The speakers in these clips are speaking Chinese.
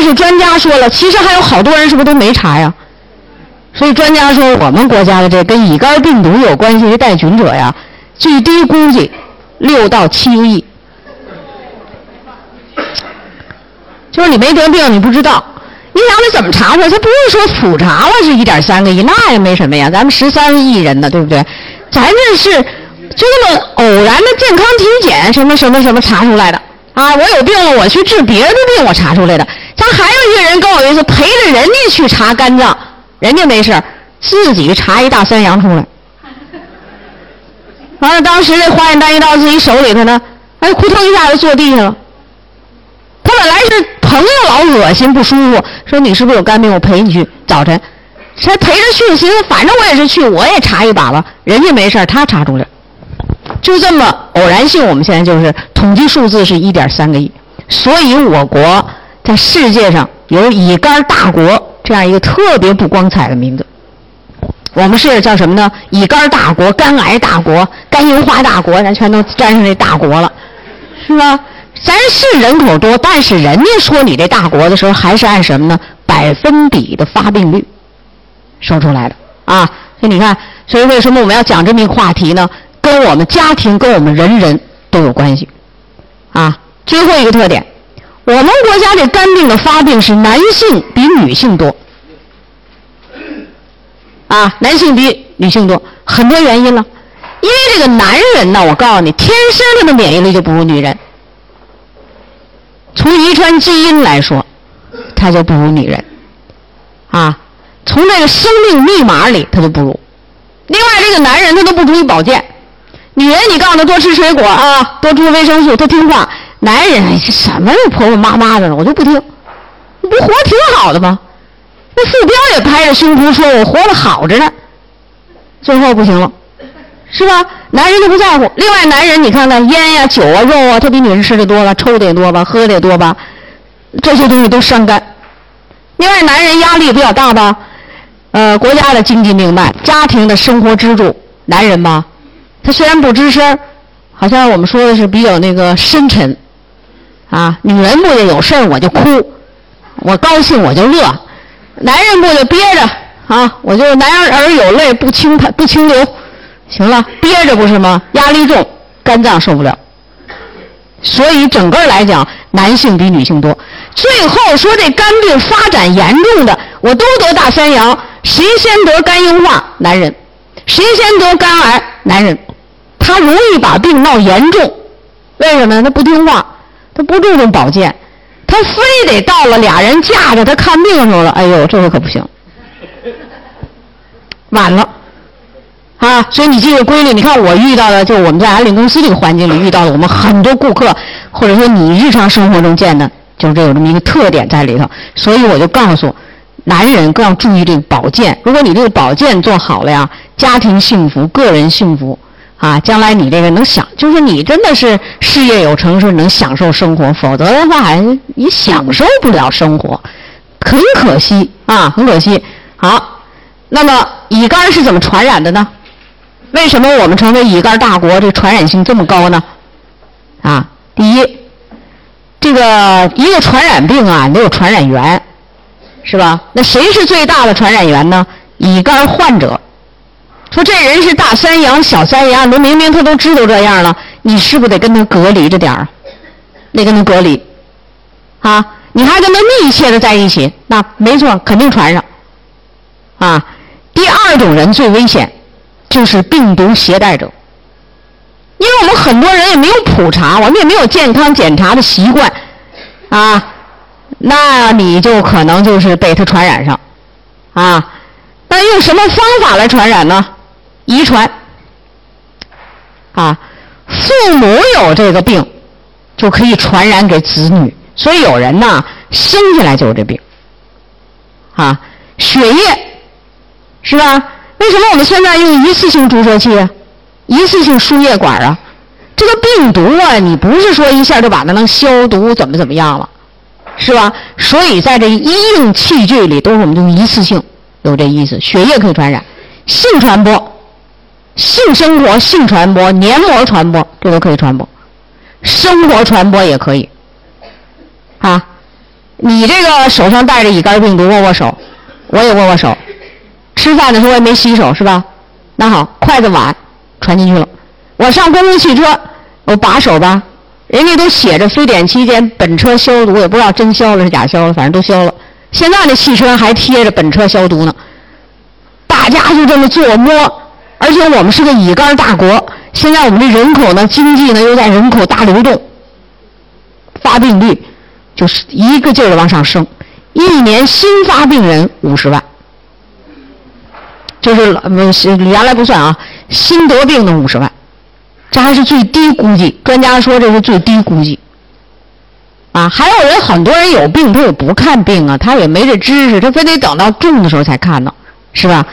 但是专家说了，其实还有好多人是不是都没查呀？所以专家说，我们国家的这跟乙肝病毒有关系的带菌者呀，最低估计六到七个亿。就是你没得病，你不知道。你想他怎么查出来？他不是说普查了是一点三个亿，那也没什么呀。咱们十三亿人呢，对不对？咱这是就那么偶然的健康体检，什么什么什么查出来的啊？我有病了，我去治别的病，我查出来的。他还有一个人跟我一次陪着人家去查肝脏，人家没事自己查一大三阳出来。完了，当时这化验单一到自己手里头呢，哎，扑腾一下就坐地下了。他本来是朋友老恶心不舒服，说你是不是有肝病？我陪你去早晨，才陪着去，寻思反正我也是去，我也查一把吧。人家没事他查出来，就这么偶然性。我们现在就是统计数字是一点三个亿，所以我国在世界上有“乙肝大国”这样一个特别不光彩的名字。我们是叫什么呢？乙肝大国、肝癌大国、肝硬化大国，咱全都沾上这大国了，是吧？咱是人口多，但是人家说你这大国的时候，还是按什么呢？百分比的发病率说出来的啊。所以你看，所以为什么我们要讲这么一个话题呢？跟我们家庭、跟我们人人都有关系啊。最后一个特点，我们国家这肝病的发病是男性比女性多啊，男性比女性多，很多原因了。因为这个男人呢，我告诉你，天生他的免疫力就不如女人。从遗传基因来说，他就不如女人，啊，从这个生命密码里他就不如。另外，这个男人他都不注意保健，女人你告诉他多吃水果啊，多吃维生素，他听话。男人，什么婆婆妈妈的了，我就不听。你不活挺好的吗？那傅彪也拍着胸脯说我活得好着呢，最后不行了。是吧？男人都不在乎。另外，男人你看看烟呀、酒啊、肉啊，他比女人吃的多了，抽的也多吧，喝的也多吧，这些东西都伤肝。另外，男人压力比较大吧？呃，国家的经济命脉、家庭的生活支柱，男人吧，他虽然不吱声，好像我们说的是比较那个深沉啊。女人不就有事儿我就哭，我高兴我就乐；男人不就憋着啊，我就男儿有泪不轻弹不轻流。行了，憋着不是吗？压力重，肝脏受不了。所以整个来讲，男性比女性多。最后说这肝病发展严重的，我都得大三阳，谁先得肝硬化？男人。谁先得肝癌？男人。他容易把病闹严重，为什么？他不听话，他不注重保健，他非得到了俩人架着他看病的时候了，哎呦，这回可不行，晚了。啊，所以你这个规律，你看我遇到的，就我们在安利公司这个环境里遇到的，我们很多顾客，或者说你日常生活中见的，就是这有这么一个特点在里头。所以我就告诉男人更要注意这个保健。如果你这个保健做好了呀，家庭幸福，个人幸福，啊，将来你这个能享，就是你真的是事业有成，是能享受生活。否则的话，你享受不了生活，很可惜啊，很可惜。好，那么乙肝是怎么传染的呢？为什么我们成为乙肝大国，这传染性这么高呢？啊，第一，这个一个传染病啊，得有传染源，是吧？那谁是最大的传染源呢？乙肝患者。说这人是大三阳、小三阳，那明明他都知道这样了，你是不是得跟他隔离着点儿？得跟他隔离，啊，你还跟他密切的在一起，那没错，肯定传上。啊，第二种人最危险。就是病毒携带者，因为我们很多人也没有普查，我们也没有健康检查的习惯，啊，那你就可能就是被他传染上，啊，那用什么方法来传染呢？遗传，啊，父母有这个病，就可以传染给子女，所以有人呢生下来就有这病，啊，血液，是吧？为什么我们现在用一次性注射器、一次性输液管啊？这个病毒啊，你不是说一下就把它能消毒怎么怎么样了，是吧？所以在这医用器具里都是我们用一次性，有这意思。血液可以传染，性传播、性生活、性传播、黏膜传播，这都可以传播。生活传播也可以，啊。你这个手上带着乙肝病毒，握握手，我也握握手。吃饭的时候我也没洗手，是吧？那好，筷子碗传进去了。我上公共汽车，我把手吧，人家都写着非典期间本车消毒，也不知道真消了是假消了，反正都消了。现在那汽车还贴着本车消毒呢。大家就这么做摸，而且我们是个乙肝大国，现在我们的人口呢，经济呢又在人口大流动，发病率就是一个劲儿的往上升，一年新发病人五十万。就是呃是原来不算啊，新得病的五十万，这还是最低估计。专家说这是最低估计。啊，还有人很多人有病他也不看病啊，他也没这知识，他非得等到重的时候才看呢，是吧？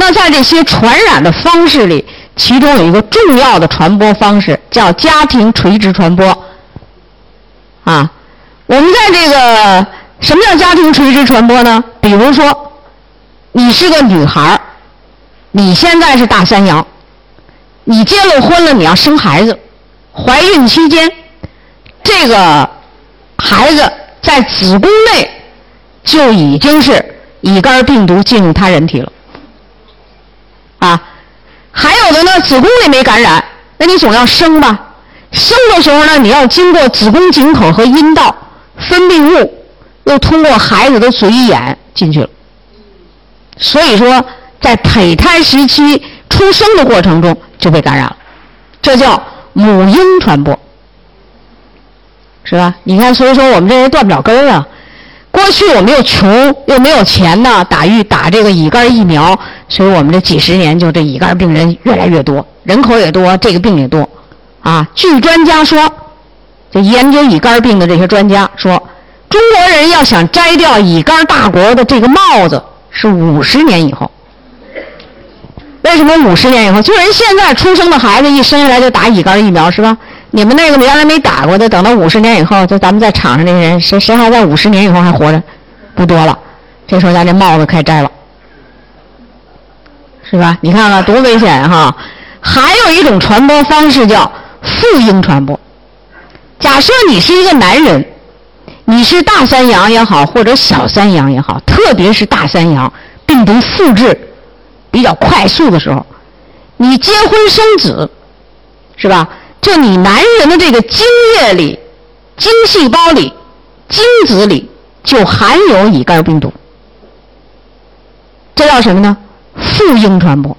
那在这些传染的方式里，其中有一个重要的传播方式叫家庭垂直传播。啊，我们在这个什么叫家庭垂直传播呢？比如说，你是个女孩儿。你现在是大三阳，你结了婚了，你要生孩子，怀孕期间，这个孩子在子宫内就已经是乙肝病毒进入他人体了，啊，还有的呢，子宫里没感染，那你总要生吧？生的时候呢，你要经过子宫颈口和阴道，分泌物又通过孩子的嘴眼进去了，所以说。在胚胎时期出生的过程中就被感染了，这叫母婴传播，是吧？你看，所以说我们这人断不了根儿啊。过去我们又穷又没有钱呢，打预打这个乙肝疫苗，所以我们这几十年就这乙肝病人越来越多，人口也多，这个病也多。啊，据专家说，就研究乙肝病的这些专家说，中国人要想摘掉乙肝大国的这个帽子，是五十年以后。为什么五十年以后？就人现在出生的孩子一生下来就打乙肝疫苗是吧？你们那个原来没打过的，等到五十年以后，就咱们在场上那些人，谁谁还在五十年以后还活着？不多了。这时候咱这帽子该摘了，是吧？你看看多危险哈！还有一种传播方式叫复婴传播。假设你是一个男人，你是大三阳也好，或者小三阳也好，特别是大三阳，病毒复制。比较快速的时候，你结婚生子，是吧？就你男人的这个精液里、精细胞里、精子里就含有乙肝病毒，这叫什么呢？复婴传播。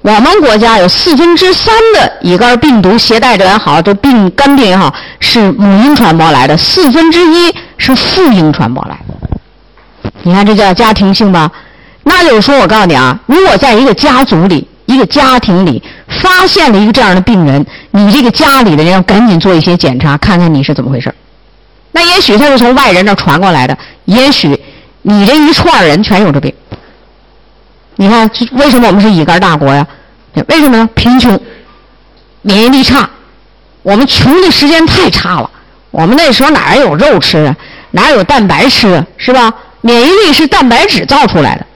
我们国家有四分之三的乙肝病毒携带者也好，这病肝病也好，是母婴传播来的，四分之一是复婴传播来的。你看，这叫家庭性吧？那就是说，我告诉你啊，如果在一个家族里、一个家庭里发现了一个这样的病人，你这个家里的人要赶紧做一些检查，看看你是怎么回事那也许他是从外人那传过来的，也许你这一串人全有这病。你看，为什么我们是乙肝大国呀？为什么呢？贫穷，免疫力差，我们穷的时间太差了。我们那时候哪有肉吃啊？哪有蛋白吃啊？是吧？免疫力是蛋白质造出来的。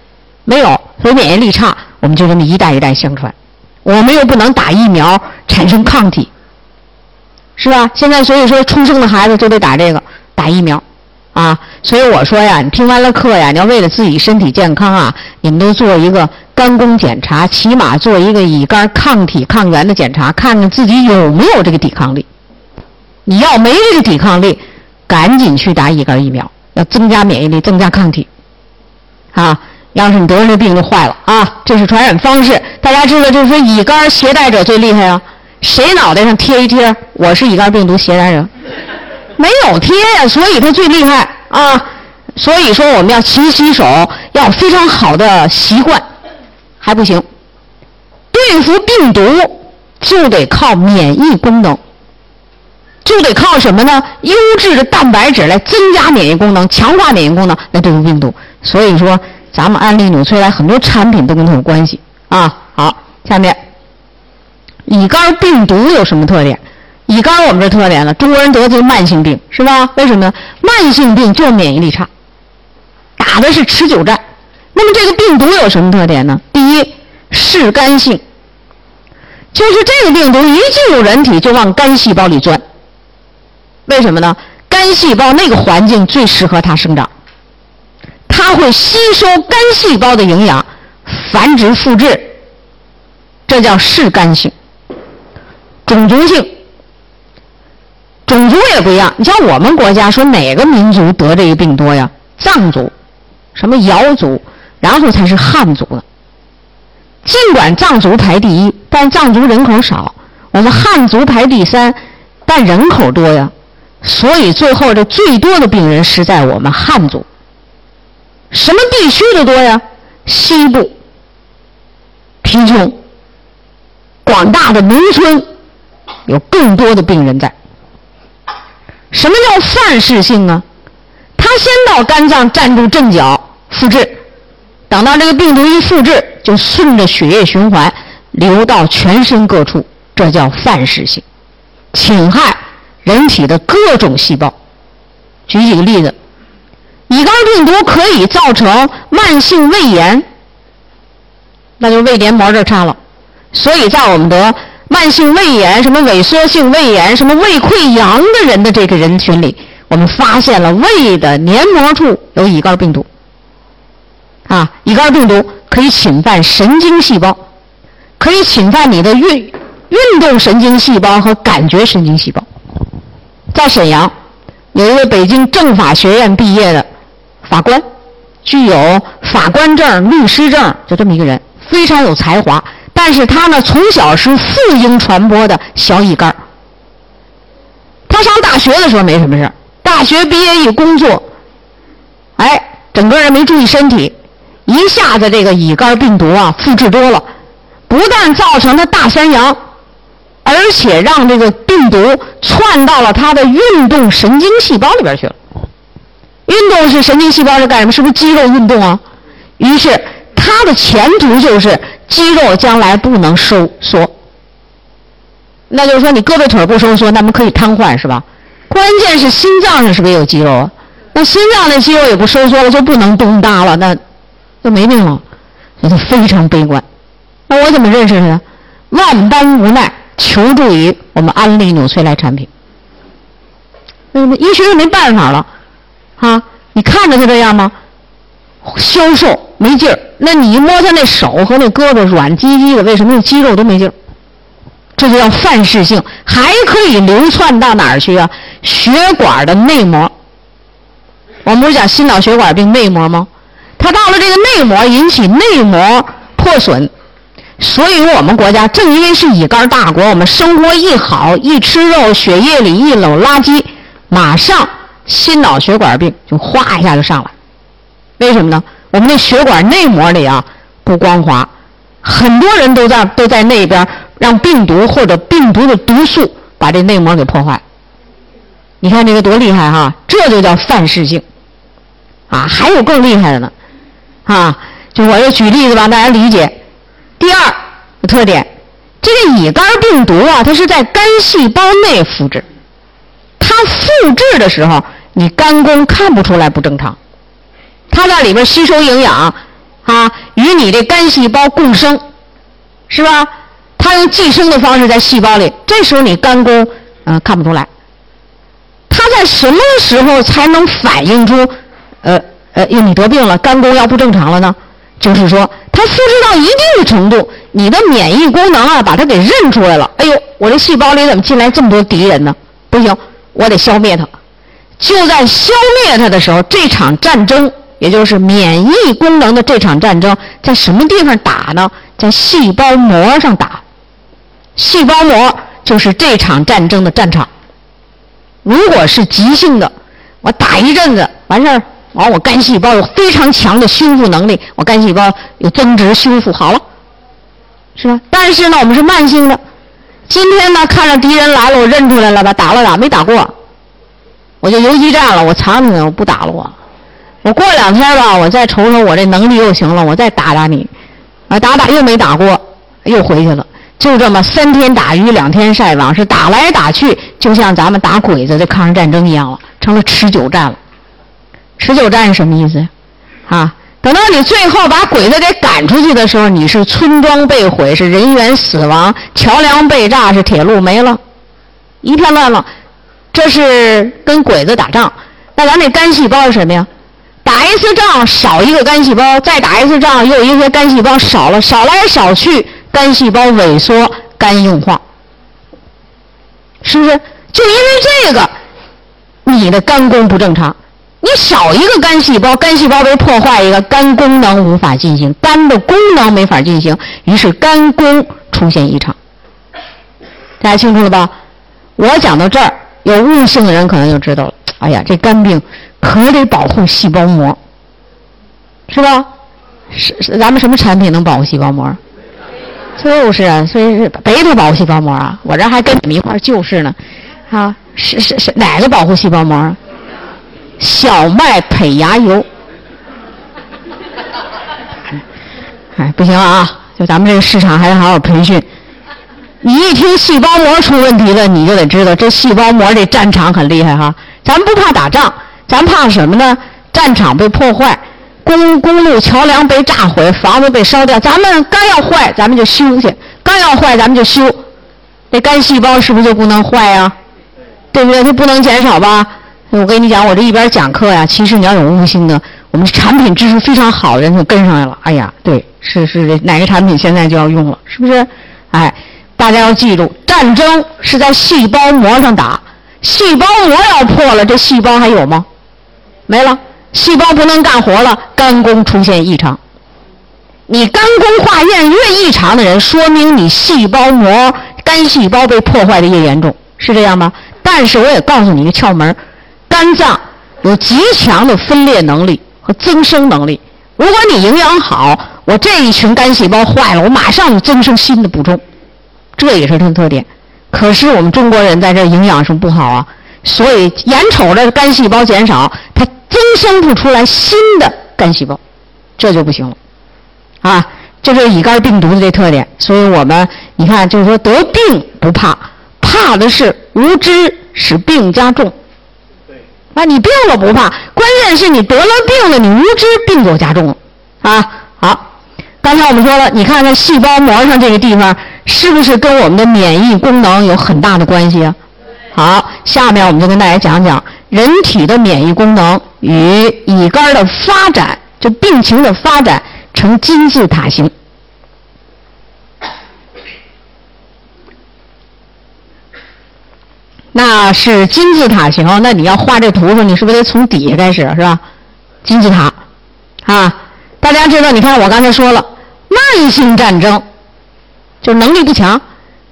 没有，所以免疫力差，我们就这么一代一代相传。我们又不能打疫苗产生抗体，是吧？现在所以说出生的孩子就得打这个打疫苗，啊，所以我说呀，你听完了课呀，你要为了自己身体健康啊，你们都做一个肝功检查，起码做一个乙肝抗体抗原的检查，看看自己有没有这个抵抗力。你要没这个抵抗力，赶紧去打乙肝疫苗，要增加免疫力，增加抗体，啊。要是你得了这病就坏了啊！这是传染方式，大家知道，就是说乙肝携带者最厉害啊。谁脑袋上贴一贴“我是乙肝病毒携带者”？没有贴呀，所以他最厉害啊。所以说，我们要勤洗手，要非常好的习惯，还不行。对付病毒就得靠免疫功能，就得靠什么呢？优质的蛋白质来增加免疫功能，强化免疫功能来对付病毒。所以说。咱们安利纽崔莱很多产品都跟它有关系啊。好，下面乙肝病毒有什么特点？乙肝我们这特点呢？中国人得的是慢性病，是吧？为什么呢？慢性病就免疫力差，打的是持久战。那么这个病毒有什么特点呢？第一，嗜肝性，就是这个病毒一进入人体就往肝细胞里钻。为什么呢？肝细胞那个环境最适合它生长，它会吸收肝细胞的营养，繁殖复制，这叫嗜肝性。种族性，种族也不一样。你像我们国家说哪个民族得这个病多呀？藏族，什么瑶族，然后才是汉族的。尽管藏族排第一，但藏族人口少，我们汉族排第三，但人口多呀。所以最后这最多的病人是在我们汉族。什么地区的多呀？西部，贫穷，广大的农村有更多的病人在。什么叫范式性啊？它先到肝脏站住阵脚复制，等到这个病毒一复制，就顺着血液循环流到全身各处，这叫范式性，侵害。人体的各种细胞，举几个例子，乙肝病毒可以造成慢性胃炎，那就胃黏膜这差了。所以在我们得慢性胃炎、什么萎缩性胃炎、什么胃溃疡的人的这个人群里，我们发现了胃的黏膜处有乙肝病毒。啊，乙肝病毒可以侵犯神经细胞，可以侵犯你的运运动神经细胞和感觉神经细胞。在沈阳，有一位北京政法学院毕业的法官，具有法官证、律师证，就这么一个人，非常有才华。但是他呢，从小是妇婴传播的小乙肝。他上大学的时候没什么事大学毕业一工作，哎，整个人没注意身体，一下子这个乙肝病毒啊复制多了，不但造成了大三阳。而且让这个病毒窜到了他的运动神经细胞里边去了。运动是神经细胞是干什么？是不是肌肉运动啊？于是他的前途就是肌肉将来不能收缩。那就是说你胳膊腿不收缩，那么可以瘫痪是吧？关键是心脏上是不是也有肌肉啊？那心脏的肌肉也不收缩了，就不能动大了，那就没命了。所以他非常悲观。那我怎么认识他的？万般无奈。求助于我们安利纽崔莱产品，为什么？医学是没办法了，啊！你看着他这样吗？消瘦没劲儿。那你一摸他那手和那胳膊软唧唧的，为什么那肌肉都没劲儿？这就叫范式性，还可以流窜到哪儿去啊？血管的内膜。我们不是讲心脑血管病内膜吗？它到了这个内膜，引起内膜破损。所以我们国家正因为是乙肝大国，我们生活一好，一吃肉，血液里一搂垃圾，马上心脑血管病就哗一下就上来。为什么呢？我们那血管内膜里啊不光滑，很多人都在都在那边让病毒或者病毒的毒素把这内膜给破坏。你看这个多厉害哈！这就叫范式性啊！还有更厉害的呢啊！就我就举例子吧，大家理解。第二个特点，这个乙肝病毒啊，它是在肝细胞内复制。它复制的时候，你肝功看不出来不正常。它在里边吸收营养，啊，与你这肝细胞共生，是吧？它用寄生的方式在细胞里，这时候你肝功嗯看不出来。它在什么时候才能反映出，呃呃，你得病了，肝功要不正常了呢？就是说。它复制到一定的程度，你的免疫功能啊，把它给认出来了。哎呦，我这细胞里怎么进来这么多敌人呢？不行，我得消灭它。就在消灭它的时候，这场战争，也就是免疫功能的这场战争，在什么地方打呢？在细胞膜上打。细胞膜就是这场战争的战场。如果是急性的，我打一阵子完事儿。完，我肝细胞有非常强的修复能力，我肝细胞有增殖修复好了，是吧？但是呢，我们是慢性的。今天呢，看着敌人来了，我认出来了吧？打了打，没打过，我就游击战了，我藏起来，我不打了我。我过两天吧，我再瞅瞅我这能力又行了，我再打打你，啊，打打又没打过，又回去了。就这么三天打鱼两天晒网，是打来打去，就像咱们打鬼子的抗日战争一样了，成了持久战了。持久战是什么意思？啊，等到你最后把鬼子给赶出去的时候，你是村庄被毁，是人员死亡，桥梁被炸，是铁路没了，一片乱了。这是跟鬼子打仗。那咱这肝细胞是什么呀？打一次仗少一个肝细胞，再打一次仗又一些肝细胞少了，少来少去，肝细胞萎缩，肝硬化，是不是？就因为这个，你的肝功不正常。你少一个肝细胞，肝细胞被破坏一个，肝功能无法进行，肝的功能没法进行，于是肝功出现异常。大家清楚了吧？我讲到这儿，有悟性的人可能就知道了。哎呀，这肝病可得保护细胞膜，是吧？是是，咱们什么产品能保护细胞膜？就是啊，所以是贝塔保护细胞膜啊。我这还跟你们一块儿就是呢，啊，是是是，哪个保护细胞膜？小麦胚芽油，哎，不行啊！就咱们这个市场还得好好培训。你一听细胞膜出问题了，你就得知道这细胞膜这战场很厉害哈。咱不怕打仗，咱怕什么呢？战场被破坏，公公路桥梁被炸毁，房子被烧掉。咱们肝要坏，咱们就修去；肝要坏，咱们就修。那肝细胞是不是就不能坏呀？对不对？它不能减少吧？我跟你讲，我这一边讲课呀，其实你要有悟性的，我们产品知识非常好的人就跟上来了。哎呀，对，是是哪个产品现在就要用了，是不是？哎，大家要记住，战争是在细胞膜上打，细胞膜要破了，这细胞还有吗？没了，细胞不能干活了，肝功出现异常。你肝功化验越异常的人，说明你细胞膜肝细胞被破坏的越严重，是这样吗？但是我也告诉你一个窍门。肝脏有极强的分裂能力和增生能力。如果你营养好，我这一群肝细胞坏了，我马上就增生新的补充，这也是它的特点。可是我们中国人在这营养是不好啊，所以眼瞅着肝细胞减少，它增生不出来新的肝细胞，这就不行了啊！这是乙肝病毒的这特点。所以我们你看，就是说得病不怕，怕的是无知使病加重。啊，你病了不怕，关键是你得了病了，你无知，病就加重了。啊，好，刚才我们说了，你看看细胞膜上这个地方，是不是跟我们的免疫功能有很大的关系啊？好，下面我们就跟大家讲讲人体的免疫功能与乙肝的发展，就病情的发展呈金字塔形。那是金字塔形，那你要画这图上，你是不是得从底下开始，是吧？金字塔，啊，大家知道，你看我刚才说了，慢性战争就能力不强。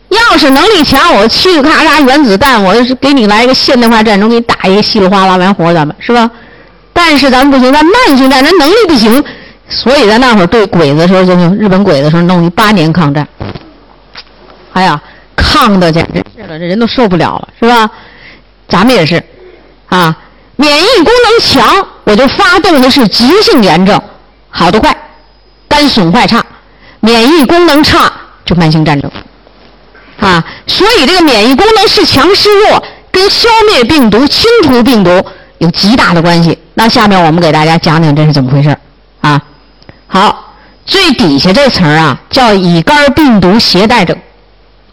要是能力强，我嘁哩咔嚓原子弹，我给你来一个现代化战争，给你打一个稀里哗啦完活，咱们是吧？但是咱们不行，咱慢性战争能力不行，所以在那会儿对鬼子时候，就日本鬼子时候弄一八年抗战。哎呀！抗的简直是了，这人都受不了了，是吧？咱们也是，啊，免疫功能强，我就发动的是急性炎症，好的快；肝损坏差，免疫功能差就慢性战争，啊，所以这个免疫功能是强是弱，跟消灭病毒、清除病毒有极大的关系。那下面我们给大家讲讲这是怎么回事啊？好，最底下这层啊，叫乙肝病毒携带者。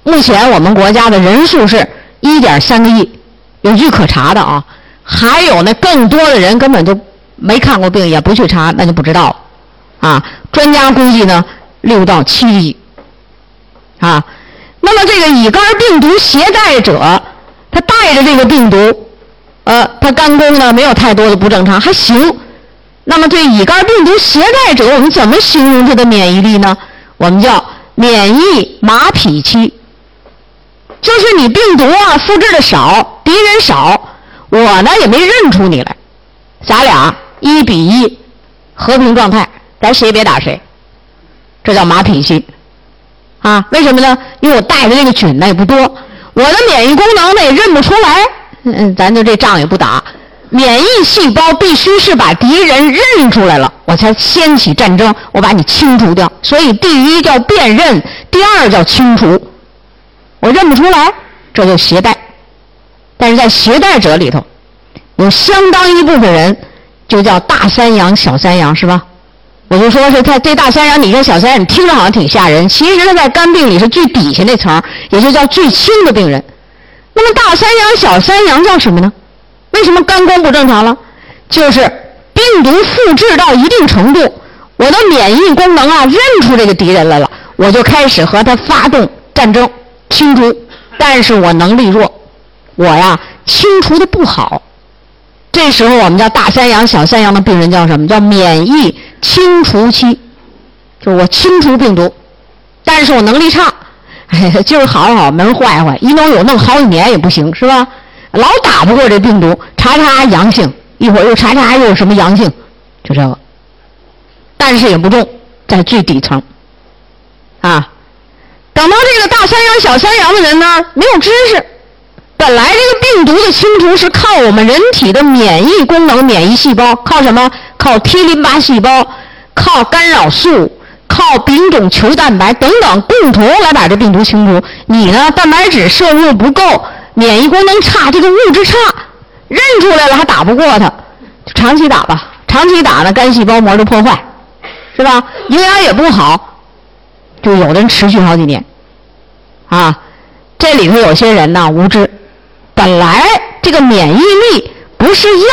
目前我们国家的人数是一点三个亿，有据可查的啊。还有呢，更多的人根本就没看过病，也不去查，那就不知道了。啊，专家估计呢，六到七亿。啊，那么这个乙肝病毒携带者，他带着这个病毒，呃，他肝功呢没有太多的不正常，还行。那么对乙肝病毒携带者，我们怎么形容他的免疫力呢？我们叫免疫马匹期。就是你病毒啊，复制的少，敌人少，我呢也没认出你来，咱俩一比一，和平状态，咱谁也别打谁，这叫马匹期，啊，为什么呢？因为我带的那个菌呢也不多，我的免疫功能呢也认不出来，嗯，咱就这仗也不打，免疫细胞必须是把敌人认出来了，我才掀起战争，我把你清除掉，所以第一叫辨认，第二叫清除。我认不出来，这就携带。但是在携带者里头，有相当一部分人就叫大三阳、小三阳，是吧？我就说是他这大三阳，你这小三阳，你听着好像挺吓人。其实他在肝病里是最底下那层，也就叫最轻的病人。那么大三阳、小三阳叫什么呢？为什么肝功不正常了？就是病毒复制到一定程度，我的免疫功能啊认出这个敌人来了，我就开始和他发动战争，清除。但是我能力弱，我呀清除的不好。这时候我们叫大三阳、小三阳的病人叫什么？叫免疫清除期，就是我清除病毒，但是我能力差。今儿好好，明儿坏坏，一弄有弄好几年也不行，是吧？老打不过这病毒，查查阳性，一会儿又查查又有什么阳性，就这个。但是也不重，在最底层，啊，等到这个大三阳、小三阳的人呢，没有知识。本来这个病毒的清除是靠我们人体的免疫功能、免疫细胞，靠什么？靠 T 淋巴细胞，靠干扰素。靠丙种球蛋白等等共同来把这病毒清除。你呢，蛋白质摄入不够，免疫功能差，这个物质差，认出来了还打不过它，长期打吧，长期打呢，肝细胞膜就破坏，是吧？营养也不好，就有的人持续好几年。啊，这里头有些人呢无知，本来这个免疫力不是药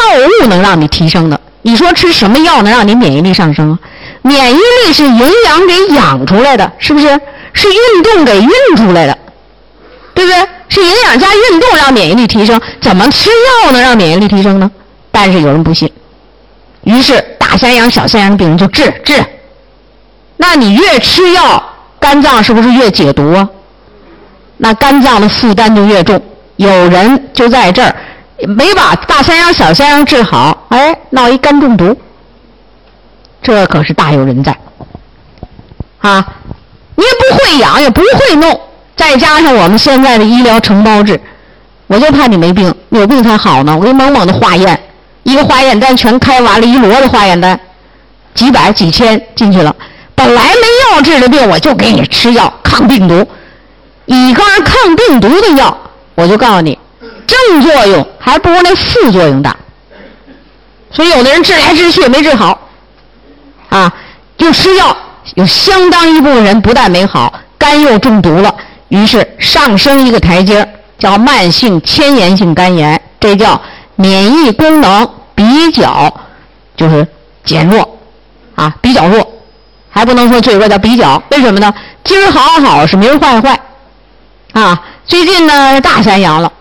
物能让你提升的，你说吃什么药能让你免疫力上升？免疫力是营养给养出来的，是不是？是运动给运出来的，对不对？是营养加运动让免疫力提升，怎么吃药能让免疫力提升呢？但是有人不信，于是大三阳、小三阳的病人就治治。那你越吃药，肝脏是不是越解毒啊？那肝脏的负担就越重。有人就在这儿没把大三阳、小三阳治好，哎，闹一肝中毒。这可是大有人在，啊！你也不会养，也不会弄，再加上我们现在的医疗承包制，我就怕你没病，有病才好呢。我给你猛猛的化验，一个化验单全开完了，一摞的化验单，几百几千进去了。本来没药治的病，我就给你吃药抗病毒，乙肝抗病毒的药，我就告诉你，正作用还不如那副作用大。所以有的人治来治去没治好。啊，就吃药，有相当一部分人不但没好，肝又中毒了，于是上升一个台阶叫慢性迁延性肝炎，这叫免疫功能比较就是减弱，啊，比较弱，还不能说最弱，叫比较，为什么呢？今儿好好是明儿坏坏，啊，最近呢大三阳了，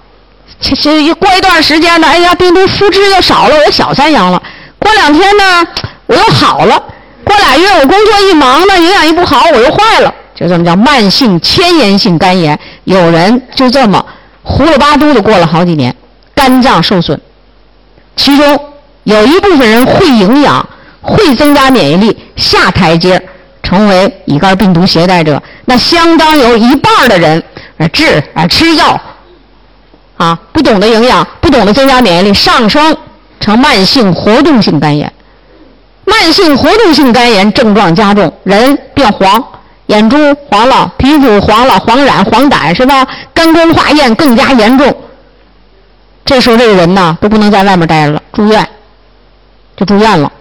其实过一段时间呢，哎呀，病毒复制又少了，我小三阳了，过两天呢，我又好了。过俩月我工作一忙呢，营养一不好我又坏了，就这么叫慢性迁延性肝炎。有人就这么胡了八嘟的过了好几年，肝脏受损。其中有一部分人会营养，会增加免疫力，下台阶成为乙肝病毒携带者。那相当有一半的人啊治啊吃药啊，不懂得营养，不懂得增加免疫力，上升成慢性活动性肝炎。慢性活动性肝炎症状加重，人变黄，眼珠黄了，皮肤黄了，黄染、黄疸是吧？肝功化验更加严重。这时候这个人呢都不能在外面待着了，住院，就住院了，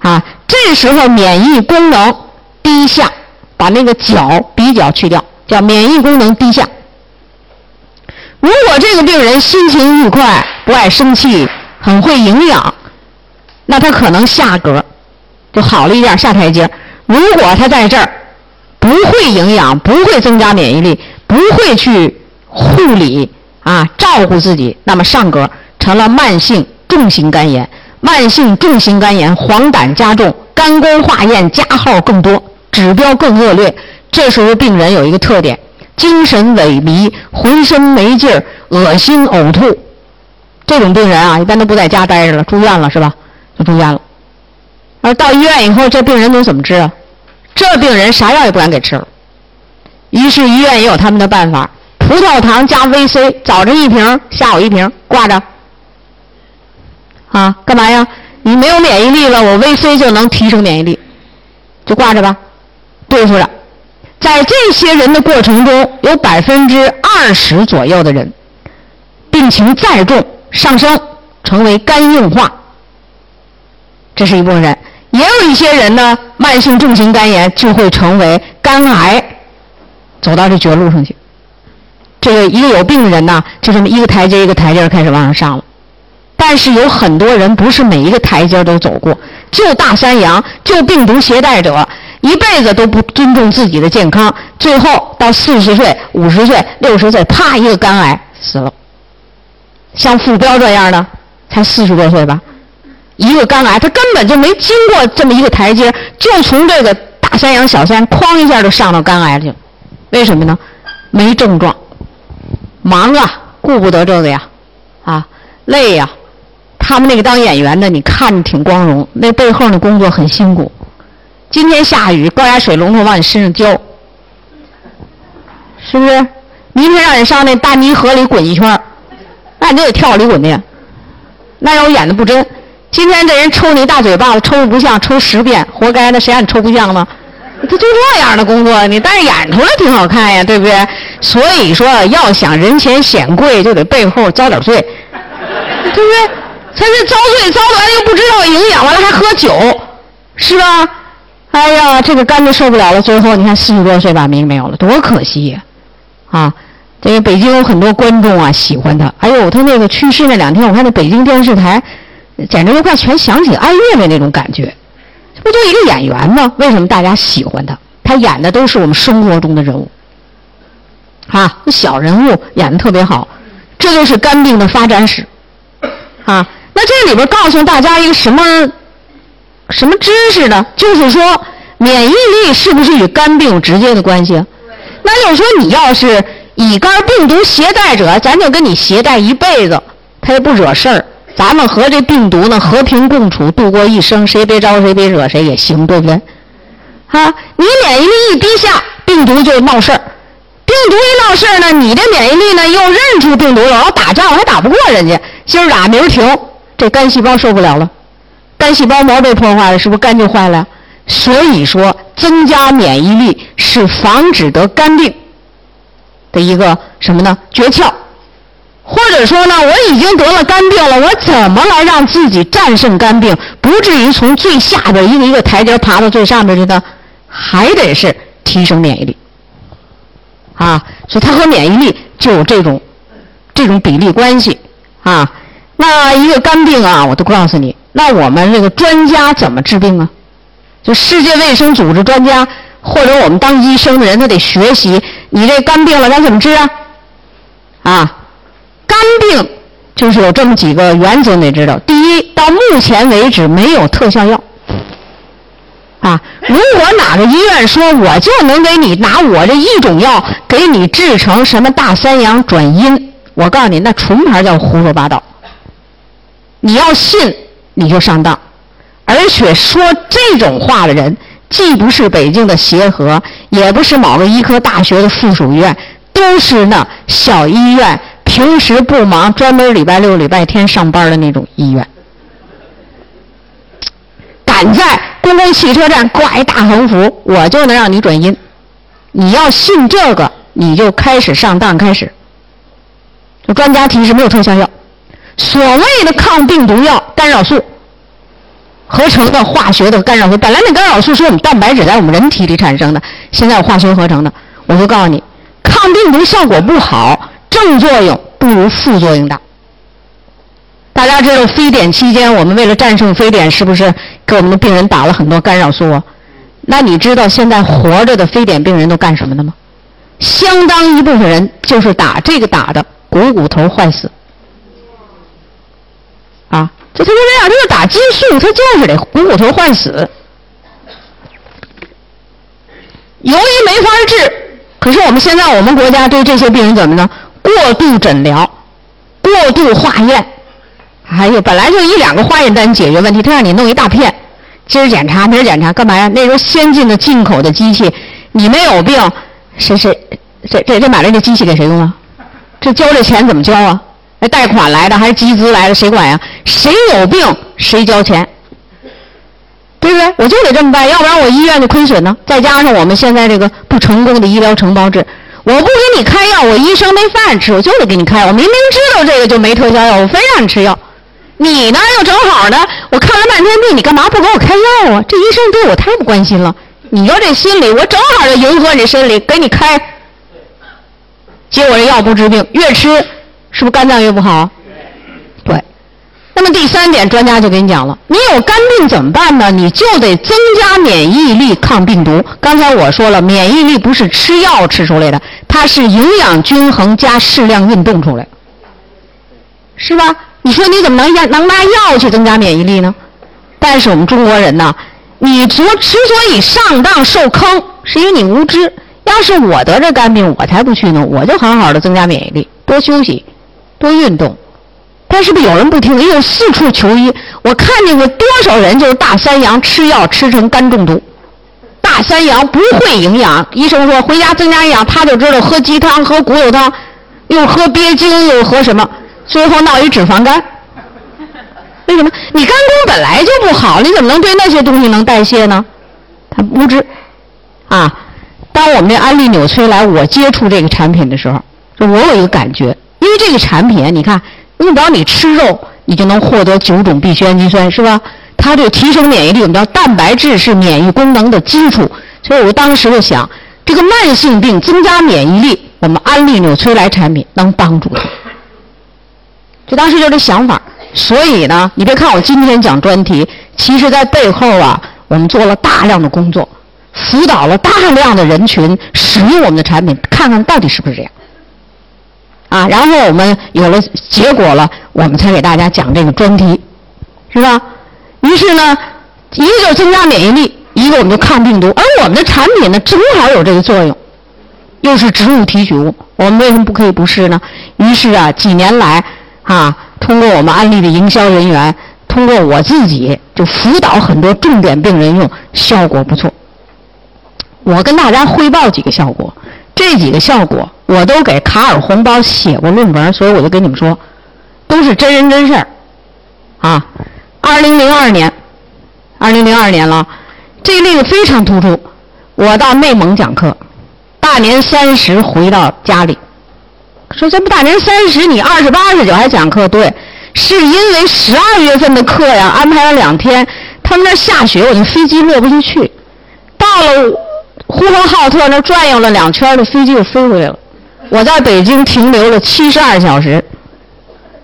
啊，这时候免疫功能低下，把那个角比较去掉，叫免疫功能低下。如果这个病人心情愉快，不爱生气，很会营养，那他可能下格。就好了一点，下台阶。如果他在这儿不会营养，不会增加免疫力，不会去护理啊，照顾自己，那么上格成了慢性重型肝炎。慢性重型肝炎，黄疸加重，肝功化验加号更多，指标更恶劣。这时候病人有一个特点：精神萎靡，浑身没劲儿，恶心呕吐。这种病人啊，一般都不在家待着了，住院了是吧？就住院了。而到医院以后，这病人都怎么治啊？这病人啥药也不敢给吃了。于是医院也有他们的办法：葡萄糖加 VC，早晨一瓶，下午一瓶，挂着。啊，干嘛呀？你没有免疫力了，我 VC 就能提升免疫力，就挂着吧，对付着。在这些人的过程中，有百分之二十左右的人，病情再重，上升成为肝硬化，这是一部分人。也有一些人呢，慢性重型肝炎就会成为肝癌，走到这绝路上去。这个一个有病的人呢，就这么一个台阶一个台阶开始往上上了。但是有很多人不是每一个台阶都走过，就大山羊，就病毒携带者，一辈子都不尊重自己的健康，最后到四十岁、五十岁、六十岁，啪一个肝癌死了。像傅彪这样的，才四十多岁吧，一个肝癌，他根本就没经过这么一个台阶，就从这个大山羊、小山，哐一下就上到肝癌去了。为什么呢？没症状，忙啊，顾不得这个呀，啊，累呀。他们那个当演员的，你看着挺光荣，那背后的工作很辛苦。今天下雨，高压水龙头往你身上浇，是不是？明天让你上那大泥河里滚一圈那你就得跳里滚去。那要我演的不真。今天这人抽你大嘴巴子，抽的不像，抽十遍，活该。那谁让你抽不像呢？他就这样的工作，你但是演出来挺好看呀，对不对？所以说，要想人前显贵，就得背后遭点罪，对不对？他这遭罪遭完了又不知道营养，完了还喝酒，是吧？哎呀，这个肝就受不了了。最后你看四十多岁把命没有了，多可惜呀！啊，这个北京有很多观众啊喜欢他。哎呦，他那个去世那两天，我看那北京电视台，简直都快全响起哀乐的那种感觉。不就一个演员吗？为什么大家喜欢他？他演的都是我们生活中的人物，啊，小人物演的特别好。这就是肝病的发展史，啊，那这里边告诉大家一个什么什么知识呢？就是说免疫力是不是与肝病有直接的关系？那就是说你要是乙肝病毒携带者，咱就跟你携带一辈子，他也不惹事儿。咱们和这病毒呢和平共处，度过一生，谁别招谁别惹谁也行，对不对？啊，你免疫力一低下，病毒就闹事儿。病毒一闹事儿呢，你这免疫力呢又认出病毒了，要打仗还打不过人家，今儿打明儿停，这肝细胞受不了了，肝细胞膜被破坏了，是不是肝就坏了？所以说，增加免疫力是防止得肝病的一个什么呢？诀窍。或者说呢，我已经得了肝病了，我怎么来让自己战胜肝病，不至于从最下边一个一个台阶爬到最上面去呢？还得是提升免疫力啊！所以它和免疫力就有这种这种比例关系啊。那一个肝病啊，我都告诉你，那我们这个专家怎么治病啊？就世界卫生组织专家或者我们当医生的人，他得学习，你这肝病了，咱怎么治啊？啊？肝病就是有这么几个原则，你得知道。第一，到目前为止没有特效药。啊，如果哪个医院说我就能给你拿我这一种药给你治成什么大三阳转阴，我告诉你，那纯牌叫胡说八道。你要信，你就上当。而且说这种话的人，既不是北京的协和，也不是某个医科大学的附属医院，都是那小医院。平时不忙，专门礼拜六、礼拜天上班的那种医院，敢在公共汽车站挂一大横幅，我就能让你转阴。你要信这个，你就开始上当。开始，这专家提示没有特效药，所谓的抗病毒药、干扰素合成的化学的干扰素，本来那干扰素是我们蛋白质在我们人体里产生的，现在化学合成的，我就告诉你，抗病毒效果不好。正作用不如副作用大。大家知道非典期间，我们为了战胜非典，是不是给我们的病人打了很多干扰素啊？那你知道现在活着的非典病人都干什么的吗？相当一部分人就是打这个打的股骨头坏死。这，他就这样，他就打激素，他就是得股骨头坏死。由于没法治，可是我们现在我们国家对这些病人怎么呢？过度诊疗，过度化验，还有本来就一两个化验单解决问题，他让你弄一大片，今儿检查明儿检查，干嘛呀？那时候先进的进口的机器，你没有病，谁谁这这这买了这机器给谁用啊？这交这钱怎么交啊？那贷款来的还是集资来的？谁管呀？谁有病谁交钱，对不对？我就得这么办，要不然我医院就亏损呢。再加上我们现在这个不成功的医疗承包制。我不给你开药，我医生没饭吃，我就得给你开。我明明知道这个就没特效药，我非让你吃药。你呢又正好呢，我看了半天病，你干嘛不给我开药啊？这医生对我太不关心了。你说这心理，我正好就迎合你心理，给你开。结果这药不治病，越吃是不是肝脏越不好？对。那么第三点，专家就给你讲了，你有肝病怎么办呢？你就得增加免疫力，抗病毒。刚才我说了，免疫力不是吃药吃出来的，它是营养均衡加适量运动出来，是吧？你说你怎么能能拿药去增加免疫力呢？但是我们中国人呢，你所之所以上当受坑，是因为你无知。要是我得这肝病，我才不去呢，我就好好的增加免疫力，多休息，多运动。但是不是有人不听，又四处求医。我看见过多少人就是大三阳吃药吃成肝中毒，大三阳不会营养，医生说回家增加营养，他就知道喝鸡汤、喝骨头汤，又喝鳖精，又喝什么，最后闹一脂肪肝。为什么？你肝功本来就不好，你怎么能对那些东西能代谢呢？他无知，啊！当我们这安利纽崔莱我接触这个产品的时候，就我有一个感觉，因为这个产品，你看，你只要你吃肉，你就能获得九种必需氨基酸，是吧？它就提升免疫力。我们叫蛋白质是免疫功能的基础，所以我当时就想，这个慢性病增加免疫力，我们安利纽崔莱产品能帮助它。就当时就这想法。所以呢，你别看我今天讲专题，其实在背后啊，我们做了大量的工作，辅导了大量的人群使用我们的产品，看看到底是不是这样。啊，然后我们有了结果了，我们才给大家讲这个专题，是吧？于是呢，一个增加免疫力，一个我们就抗病毒，而我们的产品呢，正好有这个作用，又是植物提取物，我们为什么不可以不试呢？于是啊，几年来啊。通过我们安利的营销人员，通过我自己就辅导很多重点病人用，效果不错。我跟大家汇报几个效果，这几个效果我都给卡尔红包写过论文，所以我就跟你们说，都是真人真事儿。啊，二零零二年，二零零二年了，这个例子非常突出。我到内蒙讲课，大年三十回到家里。说这不大年三十，你二十八、二十九还讲课？对，是因为十二月份的课呀，安排了两天，他们那下雪，我那飞机落不进去。到了呼和浩特那转悠了两圈，的飞机又飞回来了。我在北京停留了七十二小时，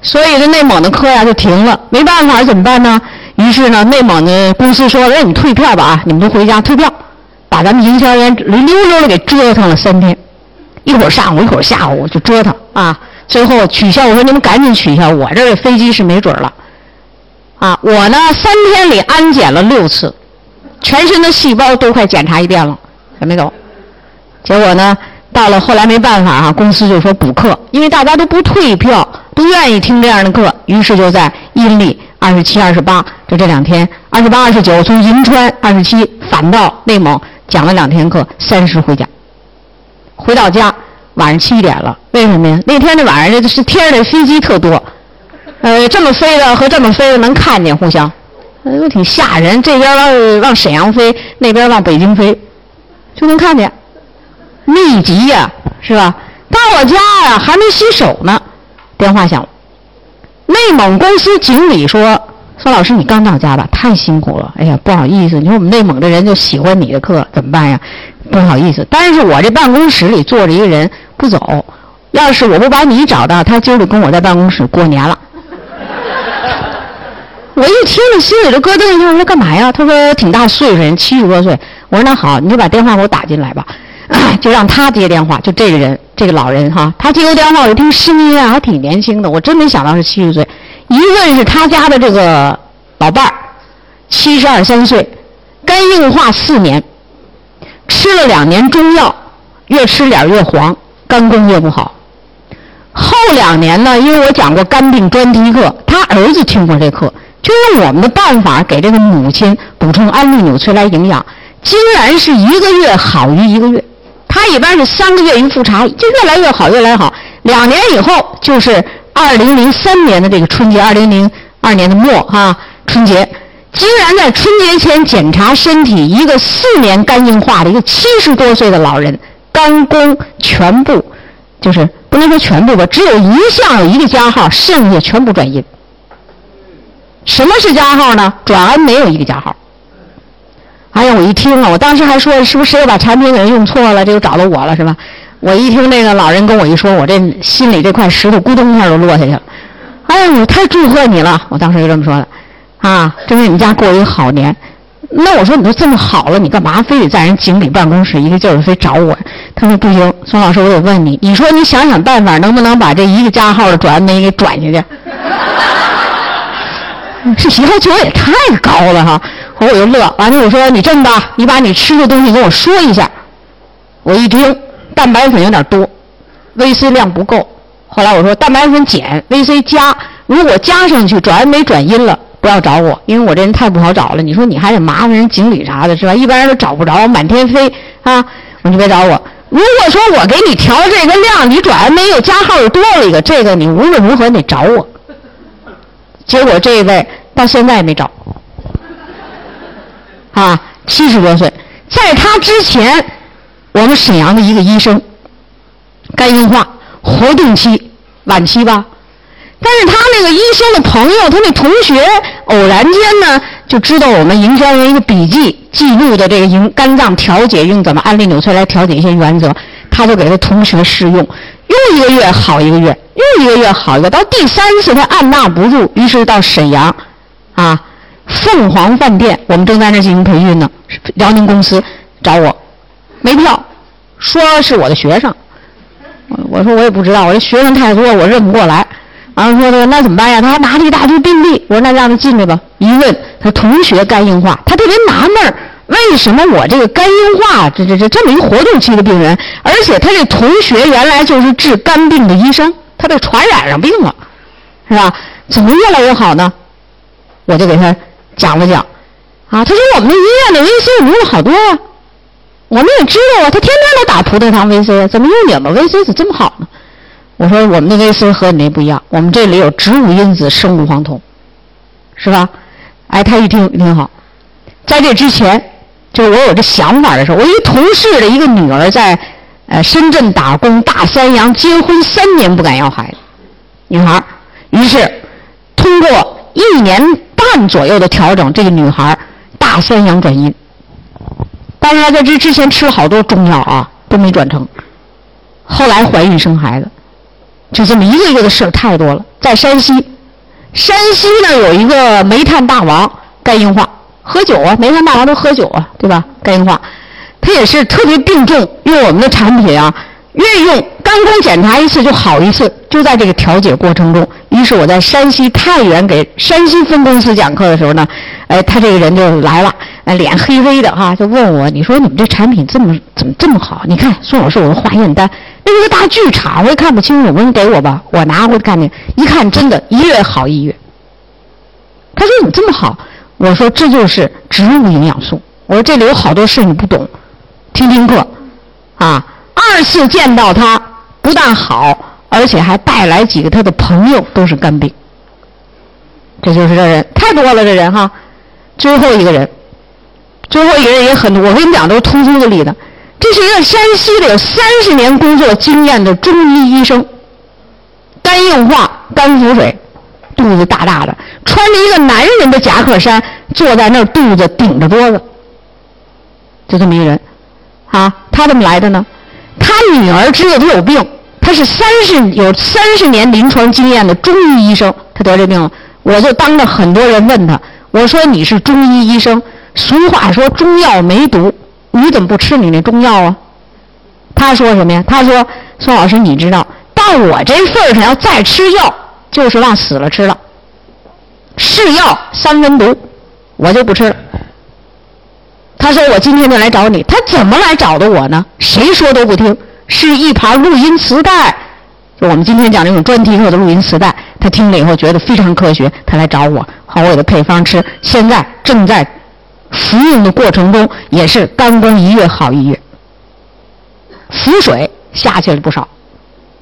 所以这内蒙的课呀就停了。没办法，怎么办呢？于是呢，内蒙的公司说：“让你退票吧啊，你们都回家退票。”把咱们营销员溜溜的给折腾了三天。一会儿上午，一会儿下午就折腾啊！最后取消，我说你们赶紧取消，我这飞机是没准了。啊，我呢三天里安检了六次，全身的细胞都快检查一遍了，还没走。结果呢，到了后来没办法啊，公司就说补课，因为大家都不退票，都愿意听这样的课，于是就在阴历二十七、二十八，就这两天，二十八、二十九从银川，二十七返到内蒙讲了两天课，三十回家。回到家，晚上七点了。为什么呀？那天那晚上这是天上的飞机特多，呃，这么飞的和这么飞的能看见互相，都挺吓人。这边往往沈阳飞，那边往北京飞，就能看见，密集呀，是吧？到我家呀，还没洗手呢，电话响了。内蒙公司经理说：“孙老师，你刚到家吧？太辛苦了。哎呀，不好意思，你说我们内蒙的人就喜欢你的课，怎么办呀？”不好意思，但是我这办公室里坐着一个人不走，要是我不把你找到，他今儿就跟我在办公室过年了。我一听这心里就咯噔一下，我说干嘛呀？他说挺大岁数人，七十多岁。我说那好，你就把电话给我打进来吧，就让他接电话。就这个人，这个老人哈，他接个电话，我一听声音啊，还挺年轻的，我真没想到是七十岁。一问是他家的这个老伴儿，七十二三岁，肝硬化四年。吃了两年中药，越吃脸越黄，肝功越不好。后两年呢，因为我讲过肝病专题课，他儿子听过这课，就用我们的办法给这个母亲补充安利纽崔莱营养，竟然是一个月好于一个月。他一般是三个月一复查，就越来越好，越来越好。两年以后，就是二零零三年的这个春节，二零零二年的末哈春节。竟然在春节前检查身体，一个四年肝硬化的一个七十多岁的老人，肝功全部，就是不能说全部吧，只有一项有一个加号，剩下全部转阴。什么是加号呢？转氨没有一个加号。哎呀，我一听啊，我当时还说是不是谁又把产品给用错了，这又找到我了是吧？我一听那个老人跟我一说，我这心里这块石头咕咚一下就落下去了。哎呀，我太祝贺你了！我当时就这么说的，啊，祝你们家过一个好年。那我说你都这么好了，你干嘛非得在人经理办公室一个劲儿非找我？他说不行，孙老师，我得问你，你说你想想办法，能不能把这一个加号的转没给转下去？这要求也太高了哈！后我就乐，完了我说你这么吧，你把你吃的东西跟我说一下。我一听，蛋白粉有点多，VC 量不够。后来我说蛋白粉减，VC 加。如果加上去转氨酶转阴了，不要找我，因为我这人太不好找了。你说你还得麻烦人经理啥的，是吧？一般人都找不着，满天飞啊！我说别找我。如果说我给你调这个量，你转氨酶有加号又多了一个，这个你无论如何你得找我。结果这位到现在也没找，啊，七十多岁，在他之前，我们沈阳的一个医生，肝硬化，活动期晚期吧，但是他那个医生的朋友，他那同学，偶然间呢就知道我们营销员一个笔记记录的这个营肝脏调节用怎么安利纽崔莱调节一些原则，他就给他同学试用，用一个月好一个月。又一个月好一个，到第三次他按捺不住，于是到沈阳，啊，凤凰饭店，我们正在那进行培训呢，辽宁公司找我，没票，说是我的学生，我说我也不知道，我这学生太多，我认不过来，然后说的那怎么办呀？他还拿了一大堆病历，我说那让他进来吧。一问他同学肝硬化，他特别纳闷，为什么我这个肝硬化这这这这么一活动期的病人，而且他这同学原来就是治肝病的医生。他被传染上病了，是吧？怎么越来越好呢？我就给他讲了讲，啊，他说我们医院的 VC 用了好多呀，我们也知道啊，他天天都打葡萄糖 VC，怎么用你们 VC 怎么这么好呢？我说我们的 VC 和你那不一样，我们这里有植物因子生物黄酮，是吧？哎，他一听挺好。在这之前，就是我有这想法的时候，我一同事的一个女儿在。呃，深圳打工，大三阳结婚三年不敢要孩子，女孩于是通过一年半左右的调整，这个女孩大三阳转阴。但是她在这之前吃了好多中药啊，都没转成。后来怀孕生孩子，就这么一个一个的事儿太多了。在山西，山西呢有一个煤炭大王肝硬化，喝酒啊，煤炭大王都喝酒啊，对吧？肝硬化。他也是特别病重，用我们的产品啊，越用肝功检查一次就好一次，就在这个调解过程中。于是我在山西太原给山西分公司讲课的时候呢，哎，他这个人就来了，哎脸黑黑的哈，就问我，你说你们这产品这么怎么这么好？你看宋老师，我的化验单，那是个大剧场，我也看不清楚，我说你给我吧，我拿回去看去，一看真的，一月好一月。他说你这么好，我说这就是植物营养素，我说这里有好多事你不懂。听听课，啊，二次见到他，不但好，而且还带来几个他的朋友，都是肝病。这就是这人，太多了这人哈。最后一个人，最后一个人也很多，我跟你讲都是突出的例子。这是一个山西的有三十年工作经验的中医医生，肝硬化、肝腹水，肚子大大的，穿着一个男人的夹克衫，坐在那儿，肚子顶着桌子，就这么一个人。啊，他怎么来的呢？他女儿知道他有病，他是三十有三十年临床经验的中医医生，他得这病了。我就当着很多人问他，我说你是中医医生，俗话说中药没毒，你怎么不吃你那中药啊？他说什么呀？他说宋老师，你知道到我这份上要再吃药，就是往死了吃了。是药三分毒，我就不吃了。他说：“我今天就来找你。他怎么来找的我呢？谁说都不听，是一盘录音磁带，就我们今天讲这种专题课的录音磁带。他听了以后觉得非常科学，他来找我，好我给他配方吃。现在正在服用的过程中，也是肝功一月好一月。腹水下去了不少，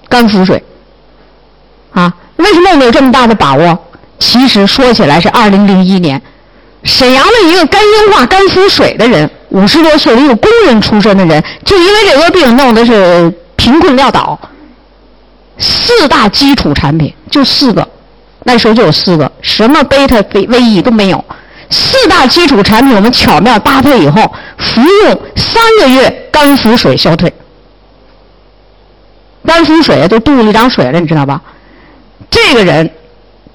肝腹水啊，为什么我们有这么大的把握？其实说起来是二零零一年。”沈阳的一个肝硬化、肝腹水的人，五十多岁的一个工人出身的人，就因为这个病弄的是贫困潦倒。四大基础产品就四个，那时候就有四个，什么贝塔、维 V E 都没有。四大基础产品我们巧妙搭配以后，服用三个月，肝腹水消退。肝腹水就肚子里长水了，你知道吧？这个人，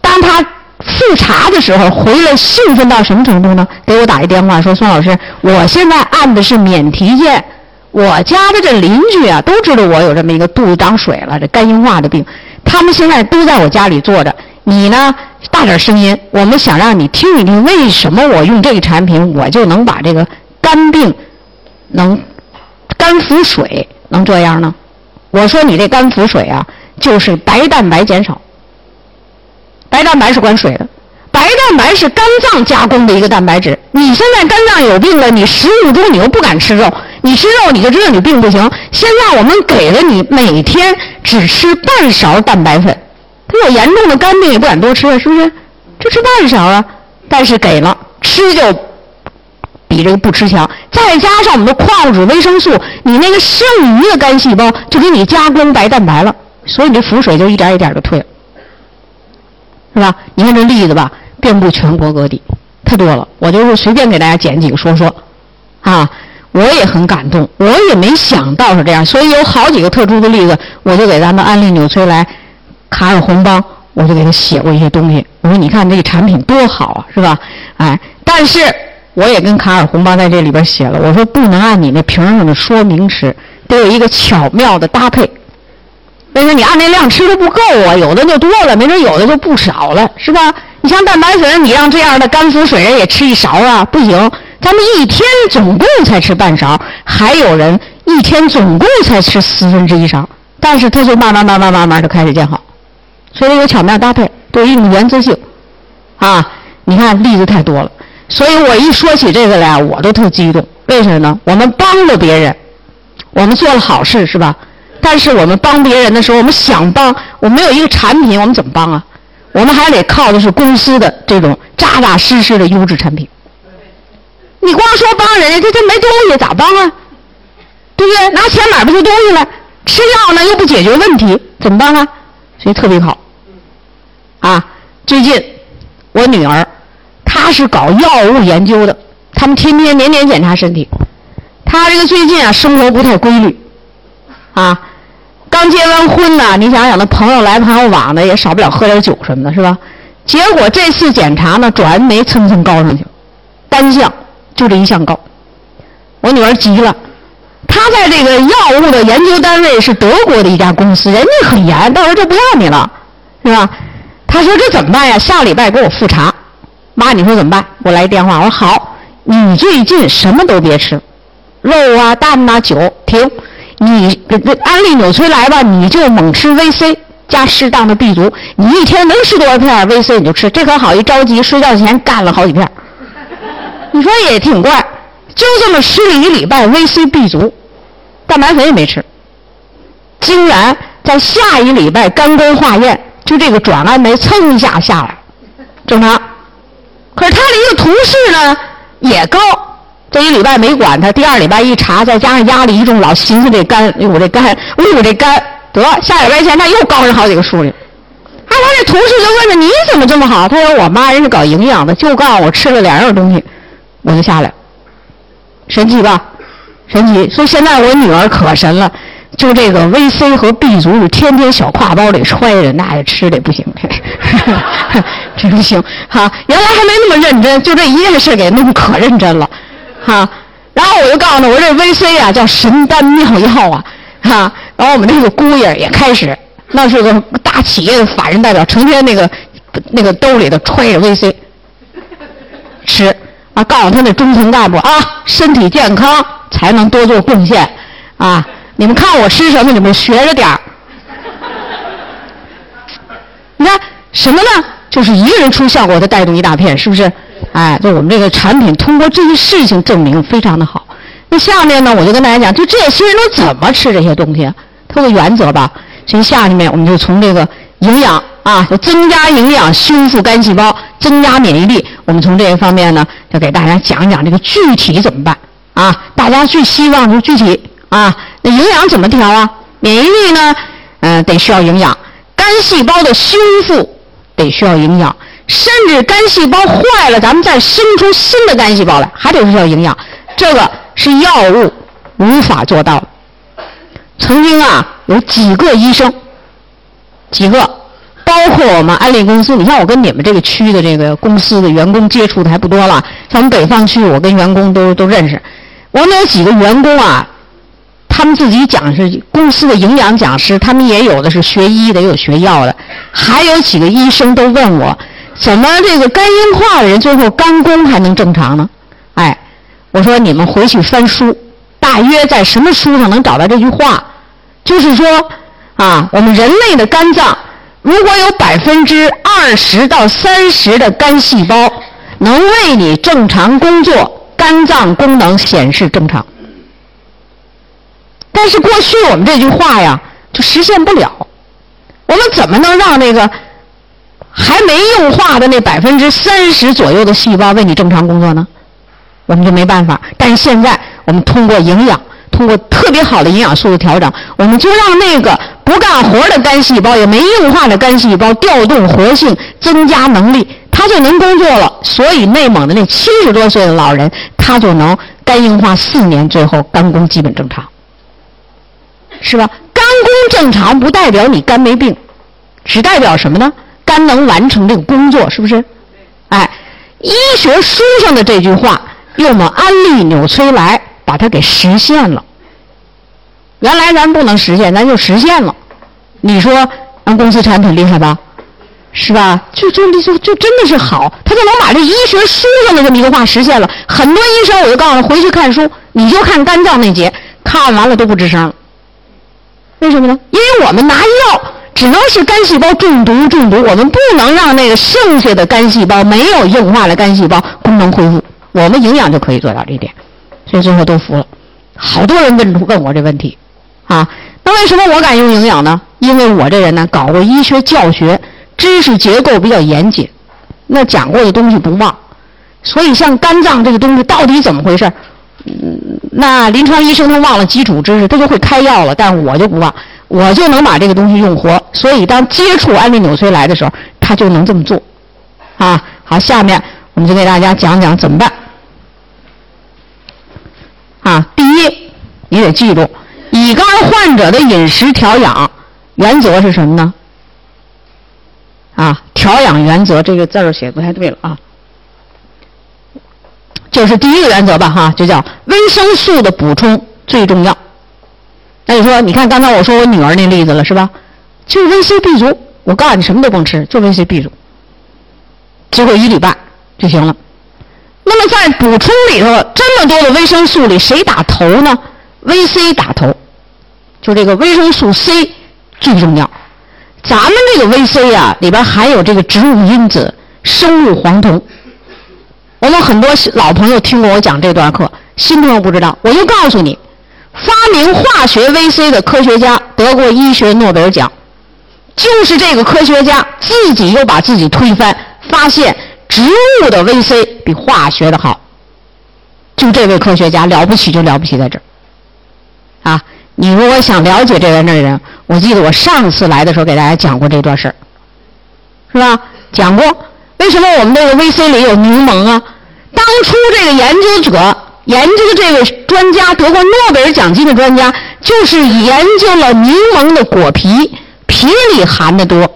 当他复查的时候回来，兴奋到什么程度呢？给我打一电话说：“孙老师，我现在按的是免提键，我家的这邻居啊都知道我有这么一个肚子长水了，这肝硬化的病，他们现在都在我家里坐着。你呢，大点声音，我们想让你听一听，为什么我用这个产品，我就能把这个肝病能肝腹水能这样呢？”我说你这肝腹水啊，就是白蛋白减少。白蛋白是管水的，白蛋白是肝脏加工的一个蛋白质。你现在肝脏有病了，你食物中你又不敢吃肉，你吃肉你就知道你病不行。现在我们给了你每天只吃半勺蛋白粉，他有严重的肝病也不敢多吃，是不是？就吃半勺啊，但是给了吃就。比这个不吃强，再加上我们的矿物质、维生素，你那个剩余的肝细胞就给你加工白蛋白了，所以你这腹水就一点一点就退了，是吧？你看这例子吧，遍布全国各地，太多了。我就是随便给大家捡几个说说，啊，我也很感动，我也没想到是这样，所以有好几个特殊的例子，我就给咱们安利纽崔莱、卡尔红邦，我就给他写过一些东西。我说你看这个产品多好啊，是吧？哎，但是。我也跟卡尔红邦在这里边写了，我说不能按你那瓶上的说明吃，得有一个巧妙的搭配。为什么你按那量吃的不够啊？有的就多了，没准有的就不少了，是吧？你像蛋白粉，你让这样的肝腹水人也吃一勺啊？不行，咱们一天总共才吃半勺，还有人一天总共才吃四分之一勺，但是他就慢慢慢慢慢慢就开始见好，所以有巧妙搭配，都有一种原则性啊！你看例子太多了。所以我一说起这个来，我都特激动。为什么呢？我们帮了别人，我们做了好事，是吧？但是我们帮别人的时候，我们想帮，我们没有一个产品，我们怎么帮啊？我们还得靠的是公司的这种扎扎实实的优质产品。你光说帮人家，这这没东西咋帮啊？对不对？拿钱买不出东西来，吃药呢又不解决问题，怎么办啊？所以特别好。啊，最近我女儿。她是搞药物研究的，他们天天年年检查身体。她这个最近啊，生活不太规律，啊，刚结完婚呢，你想想，那朋友来朋友往的，也少不了喝点酒什么的，是吧？结果这次检查呢，转氨酶蹭蹭高上去，单项就这一项高。我女儿急了，她在这个药物的研究单位是德国的一家公司，人家很严，到时候就不要你了，是吧？她说这怎么办呀？下礼拜给我复查。妈，你说怎么办？我来电话，我说好，你最近什么都别吃，肉啊、蛋呐、酒停。你安利纽崔莱吧，你就猛吃 VC 加适当的 B 族。你一天能吃多少片 VC 你就吃，这可好，一着急睡觉前干了好几片。你说也挺怪，就这么吃了一礼拜 VC B 族，蛋白粉也没吃，竟然在下一礼拜肝功化验，就这个转氨酶蹭一下下来，正常。可是他的一个同事呢也高，这一礼拜没管他，第二礼拜一查，再加上压力一重，老寻思这肝，我这肝，哎我这肝，得下礼拜前他又高上好几个数去。哎，他这同事就问他你怎么这么好？他说我妈人是搞营养的，就告诉我吃了两样东西，我就下来，神奇吧？神奇！所以现在我女儿可神了。就这个 VC 和 B 族是天天小挎包里揣着，那也吃的不行，这不行哈。原来还没那么认真，就这一件事给弄可认真了，哈。然后我就告诉他，我这 VC 啊叫神丹妙药啊，哈。然后我们那个姑爷也开始，那是个大企业的法人代表，成天那个那个兜里头揣着 VC 吃啊，告诉他那中层干部啊，身体健康才能多做贡献啊。你们看我吃什么，你们学着点儿。你看什么呢？就是一个人出效果，他带动一大片，是不是？哎，就我们这个产品，通过这些事情证明非常的好。那下面呢，我就跟大家讲，就这些人都怎么吃这些东西？它的原则吧。所以下面我们就从这个营养啊，就增加营养，修复肝细胞，增加免疫力。我们从这一方面呢，就给大家讲讲这个具体怎么办啊？大家最希望就具体啊。那营养怎么调啊？免疫力呢？嗯，得需要营养。肝细胞的修复得需要营养，甚至肝细胞坏了，咱们再生出新的肝细胞来，还得需要营养。这个是药物无法做到的。曾经啊，有几个医生，几个，包括我们安利公司。你像我跟你们这个区的这个公司的员工接触的还不多了，像我们北方区，我跟员工都都认识。我们有几个员工啊，他们自己讲是公司的营养讲师，他们也有的是学医的，也有学药的。还有几个医生都问我，怎么这个肝硬化的人最后肝功还能正常呢？哎，我说你们回去翻书，大约在什么书上能找到这句话？就是说啊，我们人类的肝脏如果有百分之二十到三十的肝细胞能为你正常工作。肝脏功能显示正常，但是过去我们这句话呀就实现不了。我们怎么能让那个还没硬化的那百分之三十左右的细胞为你正常工作呢？我们就没办法。但是现在我们通过营养，通过特别好的营养素的调整，我们就让那个不干活的肝细胞也没硬化的肝细胞调动活性，增加能力。它就能工作了，所以内蒙的那七十多岁的老人，他就能肝硬化四年，最后肝功基本正常，是吧？肝功正常不代表你肝没病，只代表什么呢？肝能完成这个工作，是不是？哎，医学书上的这句话，用我们安利纽崔莱把它给实现了。原来咱不能实现，咱就实现了。你说咱公司产品厉害吧？是吧？就就就就真的是好，他就能把这医学书上的这么一个话实现了。很多医生我就告诉他回去看书，你就看肝脏那节，看完了都不吱声。为什么呢？因为我们拿药只能是肝细胞中毒中毒，我们不能让那个剩下的肝细胞没有硬化的肝细胞功能恢复。我们营养就可以做到这一点，所以最后都服了。好多人问问我这问题，啊，那为什么我敢用营养呢？因为我这人呢搞过医学教学。知识结构比较严谨，那讲过的东西不忘，所以像肝脏这个东西到底怎么回事？嗯，那临床医生他忘了基础知识，他就会开药了，但我就不忘，我就能把这个东西用活。所以当接触安利纽崔莱的时候，他就能这么做。啊，好，下面我们就给大家讲讲怎么办。啊，第一，你得记住，乙肝患者的饮食调养原则是什么呢？啊，调养原则这个字儿写不太对了啊，就是第一个原则吧哈，就叫维生素的补充最重要。那你说，你看刚才我说我女儿那例子了是吧？就是维 C B 族，我告诉你什么都甭吃，就维 C B 族，只够一礼拜就行了。那么在补充里头这么多的维生素里，谁打头呢？维 C 打头，就这个维生素 C 最重要。咱们这个 VC 啊，里边含有这个植物因子生物黄酮。我们很多老朋友听过我讲这段课，新朋友不知道，我就告诉你，发明化学 VC 的科学家得过医学诺贝尔奖，就是这个科学家自己又把自己推翻，发现植物的 VC 比化学的好。就这位科学家了不起，就了不起在这儿，啊。你如果想了解这个那人，我记得我上次来的时候给大家讲过这段事儿，是吧？讲过为什么我们这个 VC 里有柠檬啊？当初这个研究者研究的这位专家得过诺贝尔奖金的专家，就是研究了柠檬的果皮，皮里含的多，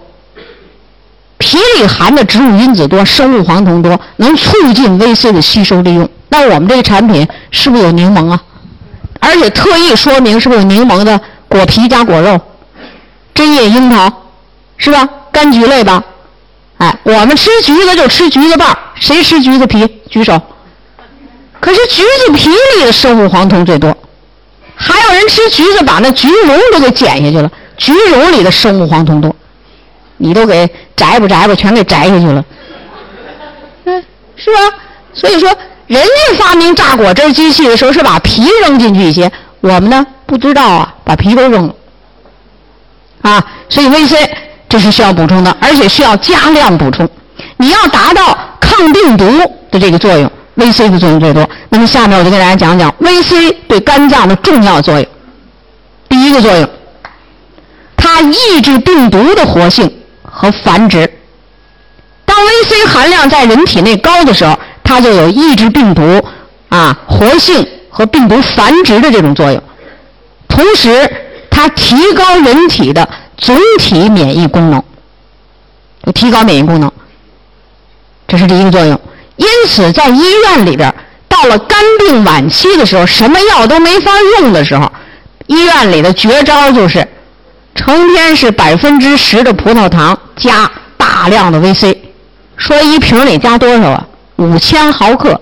皮里含的植物因子多，生物黄酮多，能促进 VC 的吸收利用。那我们这个产品是不是有柠檬啊？而且特意说明是不是有柠檬的果皮加果肉，针叶樱桃，是吧？柑橘类吧？哎，我们吃橘子就吃橘子瓣谁吃橘子皮？举手。可是橘子皮里的生物黄酮最多，还有人吃橘子把那橘蓉都给剪下去了，橘蓉里的生物黄酮多，你都给摘吧摘吧，全给摘下去了，嗯，是吧？所以说。人家发明榨果汁机器的时候是把皮扔进去一些，我们呢不知道啊，把皮都扔了，啊，所以 VC 这是需要补充的，而且需要加量补充。你要达到抗病毒的这个作用，VC 的作用最多。那么下面我就给大家讲讲 VC 对肝脏的重要作用。第一个作用，它抑制病毒的活性和繁殖。当 VC 含量在人体内高的时候。它就有抑制病毒啊活性和病毒繁殖的这种作用，同时它提高人体的总体免疫功能，提高免疫功能，这是第一个作用。因此，在医院里边，到了肝病晚期的时候，什么药都没法用的时候，医院里的绝招就是，成天是百分之十的葡萄糖加大量的 VC，说一瓶里加多少啊？五千毫克。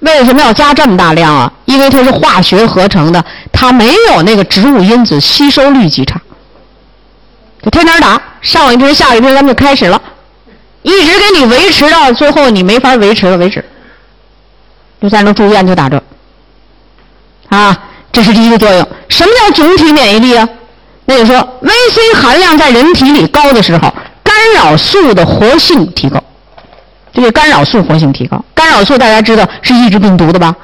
为什么要加这么大量啊？因为它是化学合成的，它没有那个植物因子，吸收率极差。就天天打，上一瓶下一瓶，咱们就开始了，一直给你维持到最后你没法维持了为止。就在那住院就打这，啊，这是第一个作用。什么叫总体免疫力啊？那就说 VC 含量在人体里高的时候，干扰素的活性提高。这个干扰素活性提高，干扰素大家知道是抑制病毒的吧？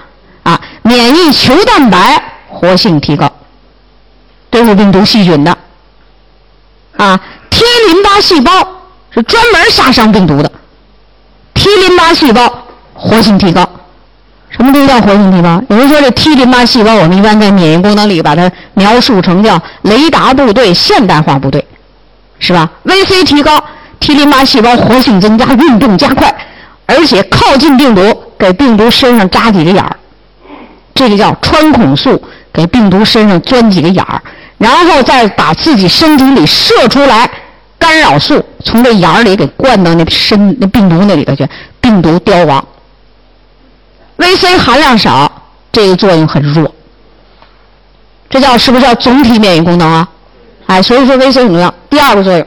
啊，免疫球蛋白活性提高，对付病毒细菌的。啊，T 淋巴细胞是专门杀伤病毒的，T 淋巴细胞活性提高。什么东西叫活性提高？有人说这 T 淋巴细胞，我们一般在免疫功能里把它描述成叫雷达部队、现代化部队，是吧？VC 提高。T 淋巴细胞活性增加，运动加快，而且靠近病毒，给病毒身上扎几个眼儿，这个叫穿孔素，给病毒身上钻几个眼儿，然后再把自己身体里射出来干扰素，从这眼儿里给灌到那身那病毒那里头去，病毒凋亡。VC 含量少，这个作用很弱，这叫是不是叫总体免疫功能啊？哎，所以说 VC 很重要。第二个作用。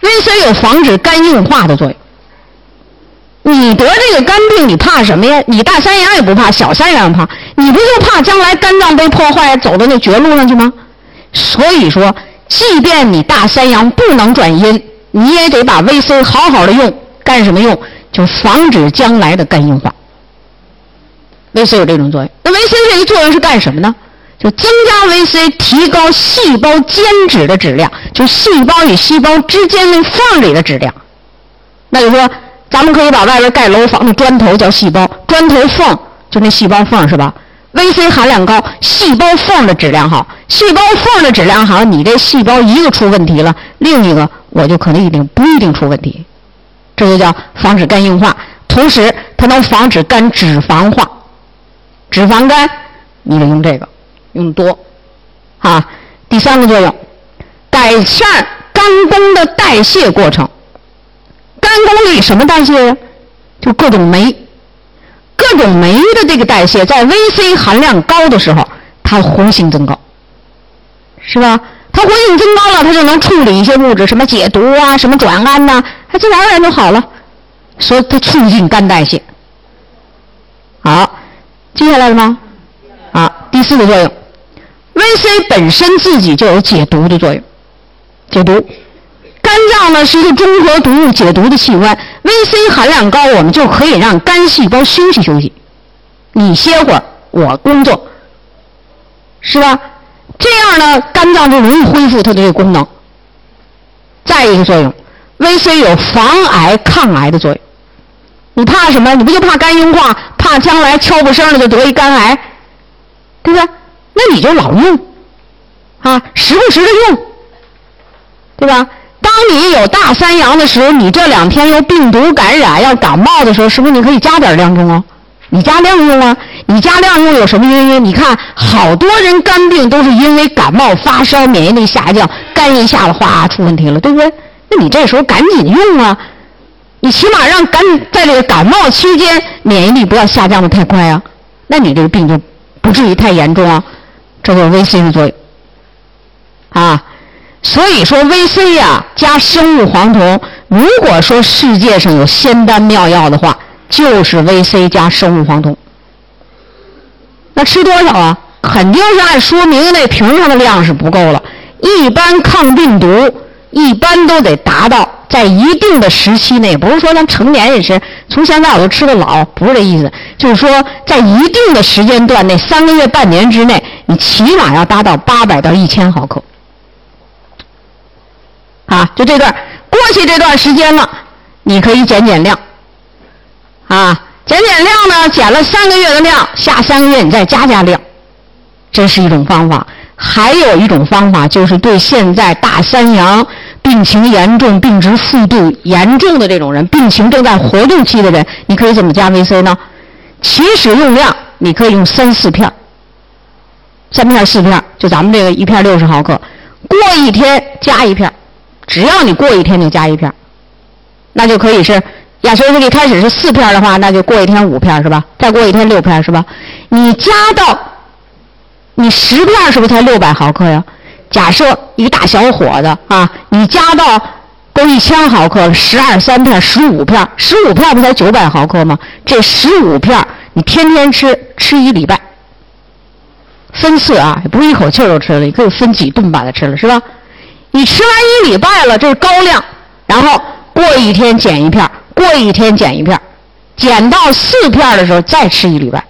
VC 有防止肝硬化的作用。你得这个肝病，你怕什么呀？你大三阳也不怕，小三阳怕，你不就怕将来肝脏被破坏，走到那绝路上去吗？所以说，即便你大三阳不能转阴，你也得把 VC 好好的用。干什么用？就防止将来的肝硬化。VC 有这种作用。那 VC 这个作用是干什么呢？就增加 VC，提高细胞间质的质量，就细胞与细胞之间那缝里的质量。那就说，咱们可以把外边盖楼房的砖头叫细胞，砖头缝就那细胞缝是吧？VC 含量高，细胞缝的质量好，细胞缝的质量好，你这细胞一个出问题了，另一个我就可能一定不一定出问题。这就叫防止肝硬化，同时它能防止肝脂肪化，脂肪肝你得用这个。用多，啊，第三个作用，改善肝功的代谢过程。肝功里什么代谢呀？就各种酶，各种酶的这个代谢，在 VC 含量高的时候，它活性增高，是吧？它活性增高了，它就能处理一些物质，什么解毒啊，什么转氨呐，它自然而然就好了。所以它促进肝代谢。好，记下来了吗？啊，第四个作用。VC 本身自己就有解毒的作用，解毒。肝脏呢是一个综合毒物解毒的器官，VC 含量高，我们就可以让肝细胞休息休息，你歇会儿，我工作，是吧？这样呢，肝脏就容易恢复它的这个功能。再一个作用，VC 有防癌抗癌的作用。你怕什么？你不就怕肝硬化，怕将来悄不声的就得一肝癌，对不对？那你就老用，啊，时不时的用，对吧？当你有大三阳的时候，你这两天又病毒感染要感冒的时候，是不是你可以加点量用啊？你加量用啊？你加量用有什么原因？你看，好多人肝病都是因为感冒发烧，免疫力下降，肝一下子哗出问题了，对不对？那你这时候赶紧用啊！你起码让感在这个感冒期间免疫力不要下降的太快啊，那你这个病就不至于太严重啊。这个 VC 的作用啊，所以说 VC 呀加生物黄酮，如果说世界上有仙丹妙药的话，就是 VC 加生物黄酮。那吃多少啊？肯定是按说明那瓶上的量是不够了。一般抗病毒，一般都得达到。在一定的时期内，不是说咱成年人吃，从现在我就吃的老，不是这意思。就是说，在一定的时间段内，三个月、半年之内，你起码要达到八百到一千毫克。啊，就这段过去这段时间了，你可以减减量。啊，减减量呢，减了三个月的量，下三个月你再加加量，这是一种方法。还有一种方法，就是对现在大三阳、病情严重、病值幅度严重的这种人，病情正在活动期的人，你可以怎么加 VC 呢？起始用量你可以用三四片三片四片就咱们这个一片六十毫克，过一天加一片只要你过一天就加一片那就可以是。亚硝克力开始是四片的话，那就过一天五片是吧？再过一天六片是吧？你加到你十片是不是才六百毫克呀？假设一个大小伙子啊，你加到够一千毫克，十二三片，十五片，十五片不才九百毫克吗？这十五片你天天吃，吃一礼拜，分次啊，也不是一口气儿就吃了，你可以分几顿把它吃了是吧？你吃完一礼拜了，这是高量，然后过一天减一片。过一天减一片减到四片的时候再吃一礼拜，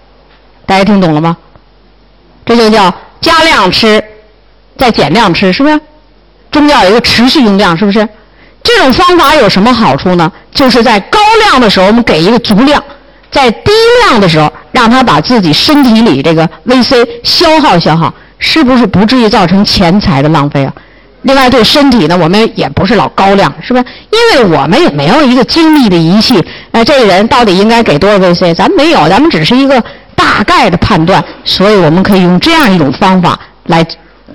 大家听懂了吗？这就叫加量吃，再减量吃，是不是？中间有一个持续用量，是不是？这种方法有什么好处呢？就是在高量的时候我们给一个足量，在低量的时候让他把自己身体里这个 VC 消耗消耗，是不是不至于造成钱财的浪费啊？另外，对身体呢，我们也不是老高量，是不是？因为我们也没有一个精密的仪器，哎，这个人到底应该给多少 VC？咱没有，咱们只是一个大概的判断，所以我们可以用这样一种方法来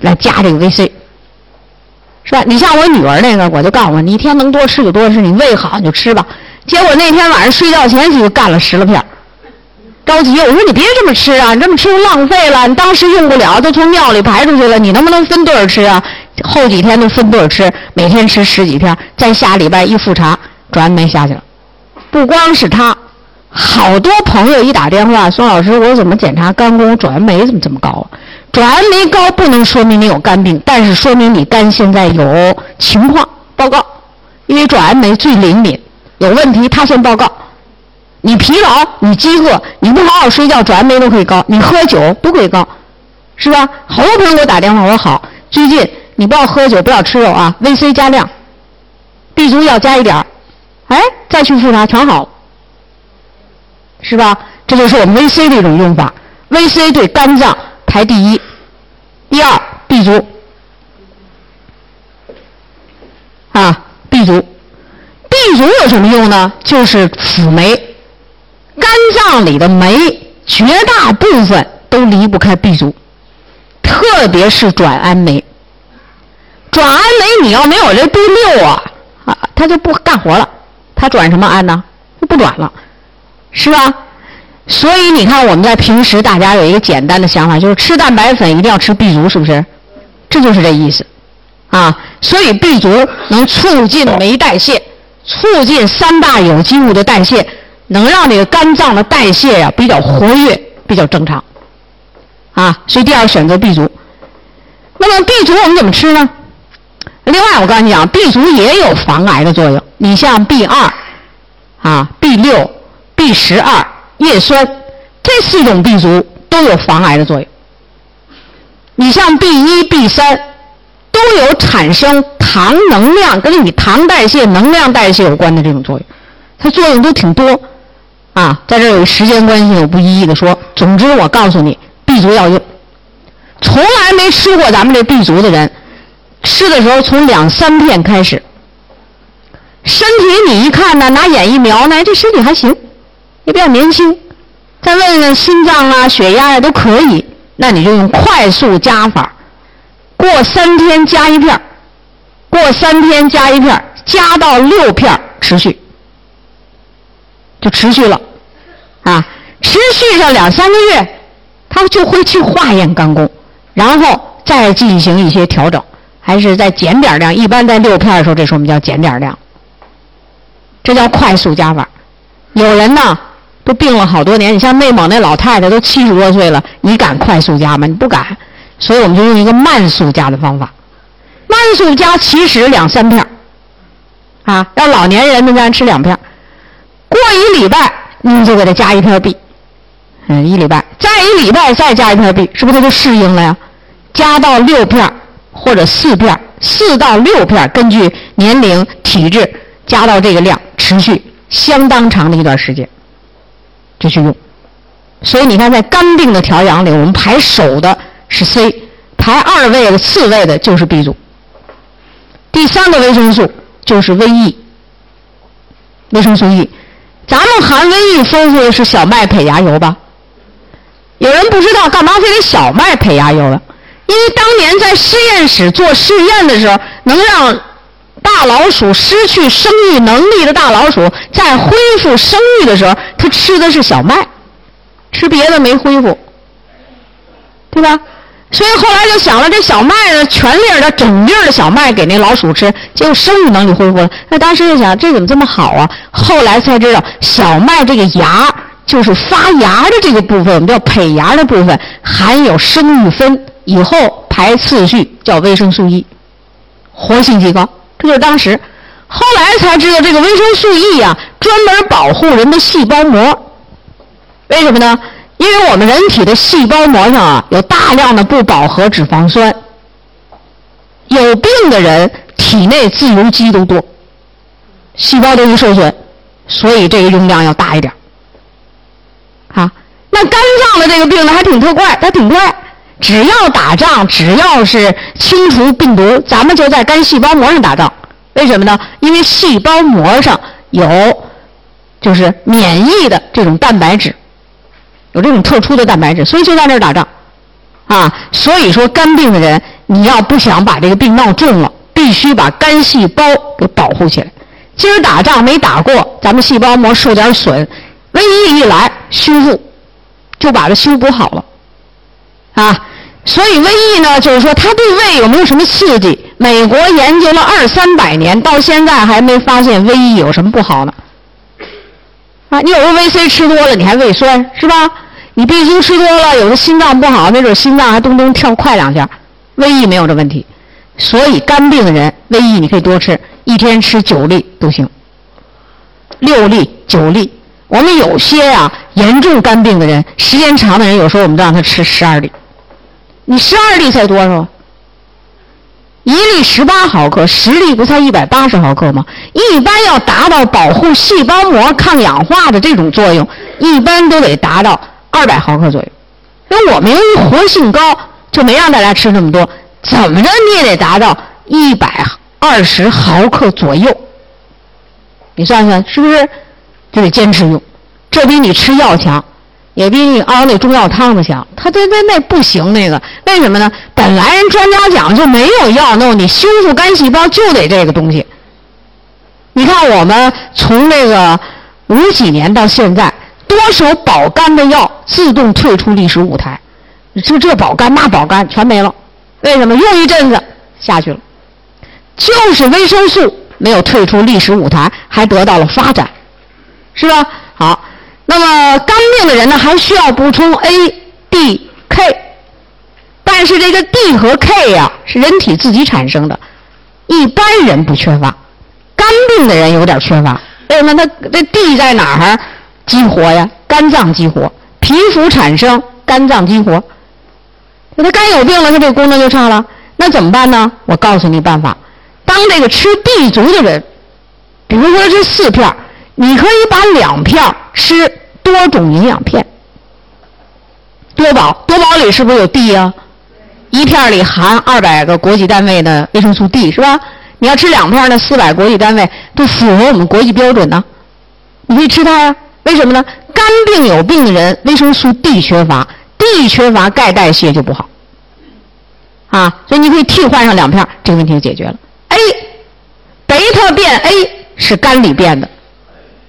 来加这个 VC，是吧？你像我女儿那个，我就告诉我，你一天能多吃就多吃，你胃好你就吃吧。结果那天晚上睡觉前就干了十来片，着急，我说你别这么吃啊，你这么吃浪费了，你当时用不了，都从尿里排出去了，你能不能分对吃啊？后几天都分对吃，每天吃十几片，再下礼拜一复查，转氨酶下去了。不光是他，好多朋友一打电话，孙老师，我怎么检查肝功转氨酶怎么这么高啊？转氨酶高不能说明你有肝病，但是说明你肝现在有情况报告，因为转氨酶最灵敏，有问题他先报告。你疲劳，你饥饿，你不好好睡觉，转氨酶都可以高；你喝酒都可以高，是吧？好多朋友给我打电话，我说好，最近。你不要喝酒，不要吃肉啊！VC 加量，B 族要加一点儿，哎，再去复查全好，是吧？这就是我们 VC 的一种用法。VC 对肝脏排第一，第二 B 族啊，B 族，B 族有什么用呢？就是辅酶，肝脏里的酶绝大部分都离不开 B 族，特别是转氨酶。转氨酶，你要没有这 B 六啊，啊，它就不干活了。它转什么氨呢？就不转了，是吧？所以你看，我们在平时大家有一个简单的想法，就是吃蛋白粉一定要吃 B 族，是不是？这就是这意思，啊，所以 B 族能促进酶代谢，促进三大有机物的代谢，能让这个肝脏的代谢呀比较活跃，比较正常，啊，所以第二选择 B 族。那么 B 族我们怎么吃呢？另外，我告诉你讲，B 族也有防癌的作用。你像 B 二、啊 B 六、B 十二、叶酸这四种 B 族都有防癌的作用。你像 B 一、B 三都有产生糖能量，跟你糖代谢、能量代谢有关的这种作用，它作用都挺多。啊，在这有时间关系，我不一一的说。总之，我告诉你，B 族要用。从来没吃过咱们这 B 族的人。吃的时候从两三片开始，身体你一看呢，拿眼一瞄呢，这身体还行，也比较年轻。再问问心脏啊、血压呀都可以，那你就用快速加法，过三天加一片过三天加一片加到六片持续，就持续了，啊，持续上两三个月，它就会去化验肝功，然后再进行一些调整。还是再减点量，一般在六片的时候，这时候我们叫减点量，这叫快速加法。有人呢都病了好多年，你像内蒙那老太太都七十多岁了，你敢快速加吗？你不敢，所以我们就用一个慢速加的方法。慢速加其实两三片啊，让老年人们咱吃两片过一礼拜你就给他加一片 B，嗯，一礼拜，再一礼拜再加一片 B，是不是他就适应了呀？加到六片或者四片四到六片根据年龄、体质加到这个量，持续相当长的一段时间，就去用。所以你看，在肝病的调养里，我们排首的是 C，排。二位的、四位的就是 B 组。第三个维生素就是维 E，维生素 E。咱们含维 E 丰富的是小麦胚芽油吧？有人不知道干嘛非得小麦胚芽油了？因为当年在实验室做试验的时候，能让大老鼠失去生育能力的大老鼠在恢复生育的时候，它吃的是小麦，吃别的没恢复，对吧？所以后来就想了，这小麦呢，全粒的、整粒的小麦给那老鼠吃，结果生育能力恢复了。那当时就想，这怎么这么好啊？后来才知道，小麦这个芽就是发芽的这个部分，我们叫胚芽的部分，含有生育酚，以后排次序叫维生素 E，活性极高。这就是当时，后来才知道这个维生素 E 呀，专门保护人的细胞膜。为什么呢？因为我们人体的细胞膜上啊，有大量的不饱和脂肪酸。有病的人体内自由基都多，细胞都易受损，所以这个用量要大一点。啊，那肝脏的这个病呢，还挺特怪，它挺怪。只要打仗，只要是清除病毒，咱们就在肝细胞膜上打仗。为什么呢？因为细胞膜上有就是免疫的这种蛋白质，有这种特殊的蛋白质，所以就在那儿打仗。啊，所以说肝病的人，你要不想把这个病闹重了，必须把肝细胞给保护起来。今儿打仗没打过，咱们细胞膜受点损，瘟疫一来，修复就把它修补好了。啊，所以瘟疫呢，就是说它对胃有没有什么刺激？美国研究了二三百年，到现在还没发现瘟疫有什么不好呢。啊，你有个维 C 吃多了，你还胃酸是吧？你 B 族吃多了，有的心脏不好，没准心脏还咚咚跳快两下。瘟疫没有这问题，所以肝病的人瘟疫你可以多吃，一天吃九粒都行，六粒、九粒。我们有些呀严重肝病的人，时间长的人，有时候我们都让他吃十二粒。你十二粒才多少？一粒十八毫克，十粒不才一百八十毫克吗？一般要达到保护细胞膜、抗氧化的这种作用，一般都得达到二百毫克左右。那我们由于活性高，就没让大家吃那么多。怎么着你也得达到一百二十毫克左右。你算算是不是？就得坚持用，这比你吃药强。也比你熬那中药汤子强，他那那那不行那个，为什么呢？本来人专家讲就没有药弄，你修复肝细胞就得这个东西。你看我们从那个五几年到现在，多少保肝的药自动退出历史舞台，就这保肝那保肝全没了，为什么？用一阵子下去了，就是维生素没有退出历史舞台，还得到了发展，是吧？好。那么肝病的人呢，还需要补充 A、D、K，但是这个 D 和 K 呀是人体自己产生的，一般人不缺乏，肝病的人有点缺乏。为什么？他这 D 在哪儿激活呀？肝脏激活，皮肤产生，肝脏激活。那他肝有病了，他这个功能就差了。那怎么办呢？我告诉你办法：当这个吃 D 族的人，比如说这四片你可以把两片吃多种营养片，多宝多宝里是不是有 D 呀？一片里含二百个国际单位的维生素 D 是吧？你要吃两片呢，四百国际单位都符合我们国际标准呢。你可以吃它呀？为什么呢？肝病有病的人维生素 D 缺乏，D 缺乏钙代谢就不好啊，所以你可以替换上两片，这个问题就解决了。A，贝塔变 A 是肝里变的。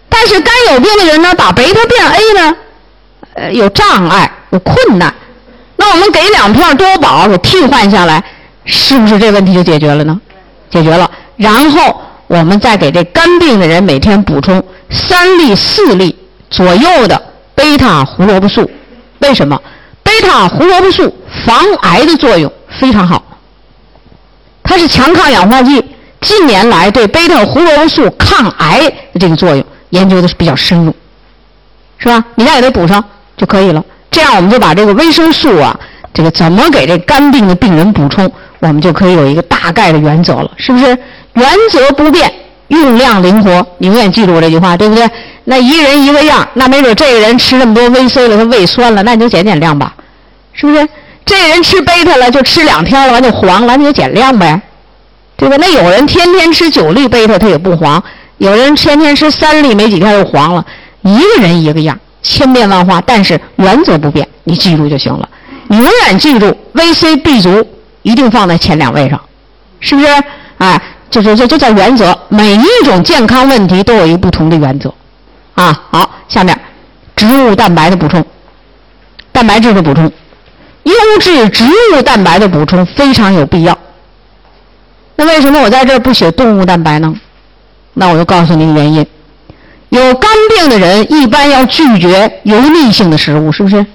但是肝有病的人呢，把贝塔变 A 呢，呃，有障碍，有困难。那我们给两片多宝给替换下来，是不是这问题就解决了呢？解决了。然后我们再给这肝病的人每天补充三粒、四粒左右的贝塔胡萝卜素。为什么？贝塔胡萝卜素防癌的作用非常好，它是强抗氧化剂。近年来对贝塔胡萝卜素抗癌的这个作用。研究的是比较深入，是吧？你再给他补上就可以了。这样我们就把这个维生素啊，这个怎么给这肝病的病人补充，我们就可以有一个大概的原则了，是不是？原则不变，用量灵活，你永远记住我这句话，对不对？那一人一个样，那没准这个人吃那么多维 C 了，他胃酸了，那你就减减量吧，是不是？这人吃贝塔了，就吃两天了，完就黄了，你就减量呗，对吧？那有人天天吃九粒贝塔，他也不黄；有人天天吃三粒，没几天就黄了。一个人一个样，千变万化，但是原则不变，你记住就行了。你永远记住，VC、B 族一定放在前两位上，是不是？哎，就是这这叫原则。每一种健康问题都有一个不同的原则，啊，好，下面植物蛋白的补充，蛋白质的补充。优质植物蛋白的补充非常有必要。那为什么我在这儿不写动物蛋白呢？那我就告诉您原因：有肝病的人一般要拒绝油腻性的食物，是不是？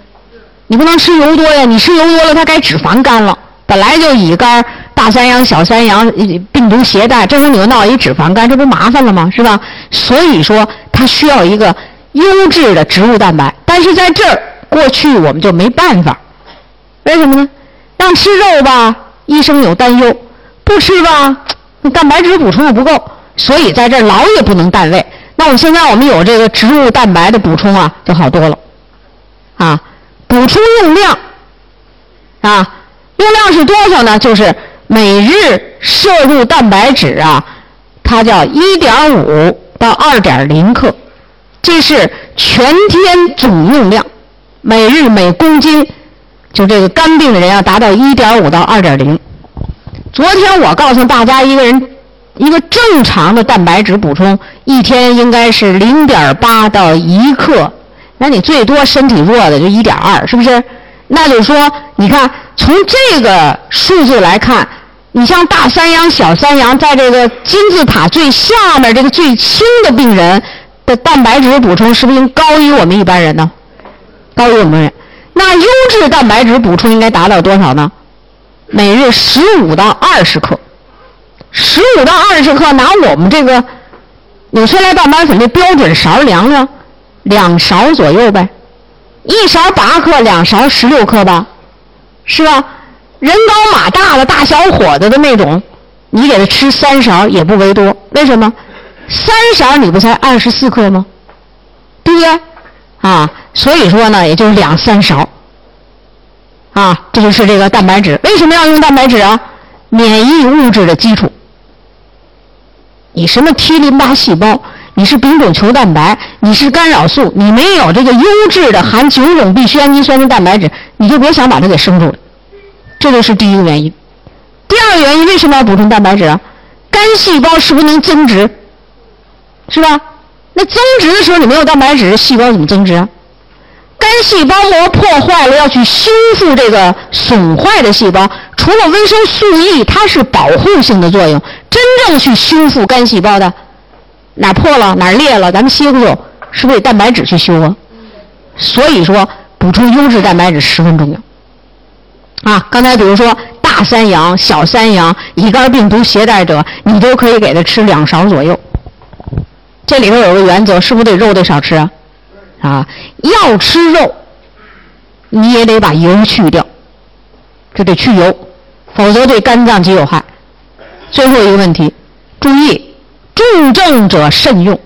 你不能吃油多呀，你吃油多了，它该脂肪肝了。本来就乙肝、大三阳、小三阳病毒携带，这时候你又闹一脂肪肝，这不麻烦了吗？是吧？所以说，它需要一个优质的植物蛋白。但是在这儿，过去我们就没办法。为什么呢？让吃肉吧，医生有担忧；不吃吧，蛋白质补充又不够，所以在这儿老也不能淡位。那我们现在我们有这个植物蛋白的补充啊，就好多了。啊，补充用量啊，用量是多少呢？就是每日摄入蛋白质啊，它叫一点五到二点零克，这是全天总用量，每日每公斤。就这个肝病的人要达到一点五到二点零。昨天我告诉大家，一个人一个正常的蛋白质补充一天应该是零点八到一克。那你最多身体弱的就一点二，是不是？那就是说，你看从这个数字来看，你像大三阳、小三阳，在这个金字塔最下面这个最轻的病人的蛋白质补充，是不是应高于我们一般人呢？高于我们人。那优质蛋白质补充应该达到多少呢？每日十五到二十克，十五到二十克，拿我们这个纽崔莱蛋白粉的标准勺量量，两勺左右呗，一勺八克，两勺十六克吧，是吧？人高马大的大小伙子的那种，你给他吃三勺也不为多，为什么？三勺你不才二十四克吗？对不对？啊，所以说呢，也就两三勺。啊，这就是这个蛋白质。为什么要用蛋白质啊？免疫物质的基础。你什么 T 淋巴细胞，你是丙种球蛋白，你是干扰素，你没有这个优质的含九种必需氨基酸的蛋白质，你就别想把它给生出来。这就是第一个原因。第二个原因，为什么要补充蛋白质啊？肝细胞是不是能增殖？是吧？那增殖的时候你没有蛋白质，细胞怎么增殖啊？肝细胞膜破坏了，要去修复这个损坏的细胞，除了维生素 E，它是保护性的作用。真正去修复肝细胞的，哪破了哪裂了，咱们修修，是不是得蛋白质去修啊？所以说，补充优质蛋白质十分重要。啊，刚才比如说大三阳、小三阳、乙肝病毒携带者，你都可以给他吃两勺左右。这里头有个原则，是不是得肉得少吃啊？啊，要吃肉，你也得把油去掉，这得去油，否则对肝脏极有害。最后一个问题，注意，重症者慎用。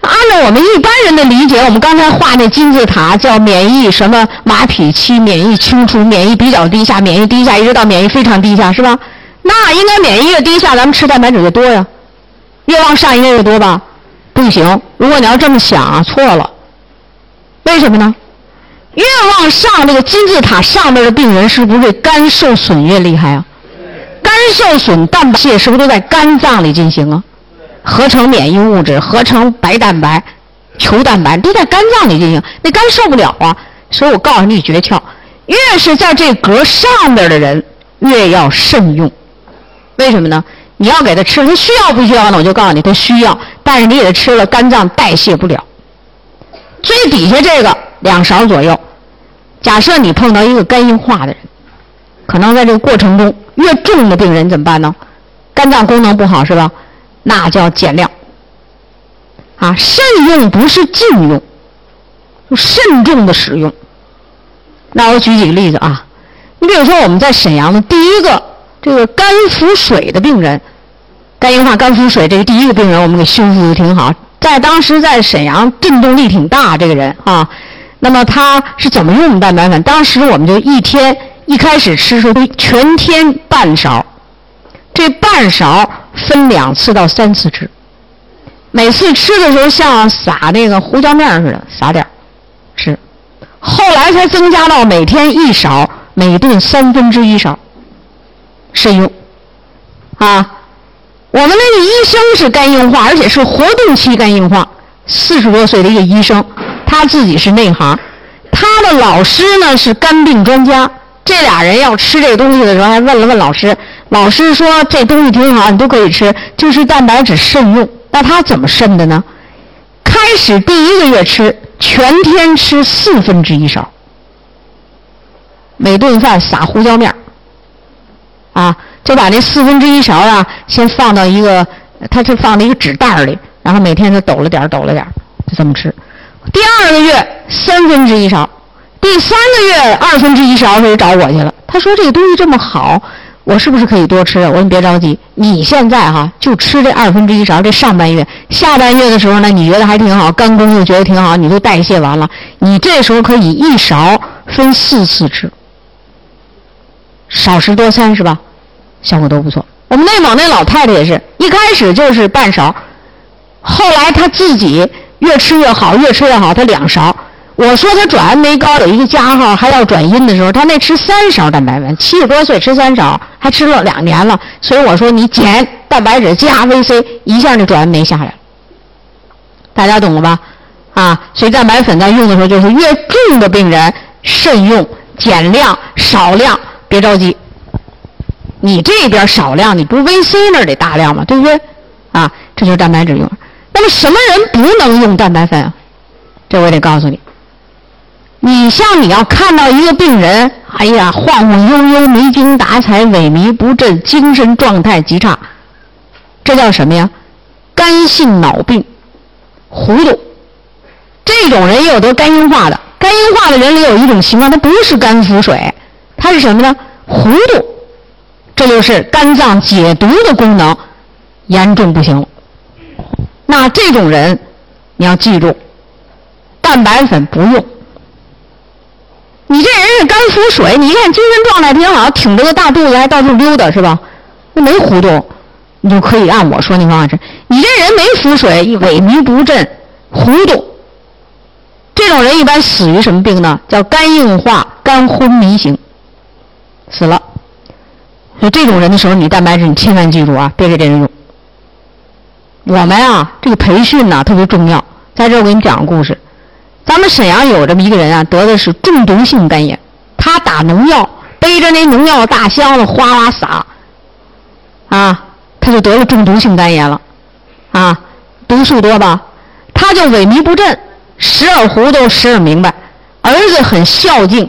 按照我们一般人的理解，我们刚才画那金字塔叫免疫什么马匹期、免疫清除、免疫比较低下、免疫低下，一直到免疫非常低下，是吧？那应该免疫越低下，咱们吃蛋白质越多呀。越往上应该越多吧？不行，如果你要这么想啊，错了。为什么呢？越往上，这个金字塔上面的病人是不是肝受损越厉害啊？肝受损，蛋白质是不是都在肝脏里进行啊？合成免疫物质，合成白蛋白、球蛋白都在肝脏里进行，那肝受不了啊。所以我告诉你诀窍：越是在这格上边的人，越要慎用。为什么呢？你要给他吃，他需要不需要呢？我就告诉你，他需要，但是你给他吃了，肝脏代谢不了。最底下这个两勺左右。假设你碰到一个肝硬化的人，可能在这个过程中越重的病人怎么办呢？肝脏功能不好是吧？那叫减量。啊，慎用不是禁用，慎重的使用。那我举几个例子啊，你比如说我们在沈阳的第一个。这个肝腹水的病人，肝硬化、肝腹水，这个第一个病人我们给修复的挺好，在当时在沈阳震动力挺大，这个人啊，那么他是怎么用蛋白粉？当时我们就一天一开始吃时候全天半勺，这半勺分两次到三次吃，每次吃的时候像撒那个胡椒面似的撒点吃，后来才增加到每天一勺，每顿三分之一勺，慎用啊。我们那个医生是肝硬化，而且是活动期肝硬化，四十多岁的一个医生，他自己是内行，他的老师呢是肝病专家。这俩人要吃这东西的时候，还问了问老师，老师说这东西挺好，你都可以吃，就是蛋白质慎用。那他怎么慎的呢？开始第一个月吃，全天吃四分之一勺，每顿饭撒胡椒面儿啊。就把那四分之一勺啊，先放到一个，他是放在一个纸袋里，然后每天就抖了点抖了点就这么吃。第二个月三分之一勺，第三个月二分之一勺，他就找我去了。他说这个东西这么好，我是不是可以多吃？我说你别着急，你现在哈就吃这二分之一勺，这上半月，下半月的时候呢，你觉得还挺好，肝功又觉得挺好，你都代谢完了，你这时候可以一勺分四次吃，少食多餐是吧？效果都不错。我们内蒙那老太太也是一开始就是半勺，后来她自己越吃越好，越吃越好，她两勺。我说她转氨酶高有一个加号，还要转阴的时候，她那吃三勺蛋白粉，七十多岁吃三勺，还吃了两年了。所以我说你减蛋白质加 VC，一下就转氨酶下来。大家懂了吧？啊，所以蛋白粉在用的时候，就是越重的病人慎用，减量少量，别着急。你这边少量，你不是 VC 那儿得大量吗？对不对？啊，这就是蛋白质用。那么什么人不能用蛋白粉啊？这我得告诉你。你像你要看到一个病人，哎呀，晃晃悠悠、没精打采、萎靡不振、精神状态极差，这叫什么呀？肝性脑病，糊涂。这种人也有得肝硬化的。肝硬化的人里有一种情况，他不是肝腹水，他是什么呢？糊涂。这就是肝脏解毒的功能严重不行。那这种人，你要记住，蛋白粉不用。你这人是肝腹水，你一看精神状态挺好，挺着个大肚子还到处溜达是吧？那没糊涂，你就可以按我说那方法吃。你这人没腹水，萎靡不振，糊涂，这种人一般死于什么病呢？叫肝硬化、肝昏迷型，死了。所以这种人的时候，你蛋白质你千万记住啊，别给这人用。我们啊，这个培训呢特别重要。在这我给你讲个故事。咱们沈阳有这么一个人啊，得的是中毒性肝炎，他打农药，背着那农药大箱子哗哗撒，啊，他就得了中毒性肝炎了，啊，毒素多吧？他就萎靡不振，时而糊涂，时而明白。儿子很孝敬，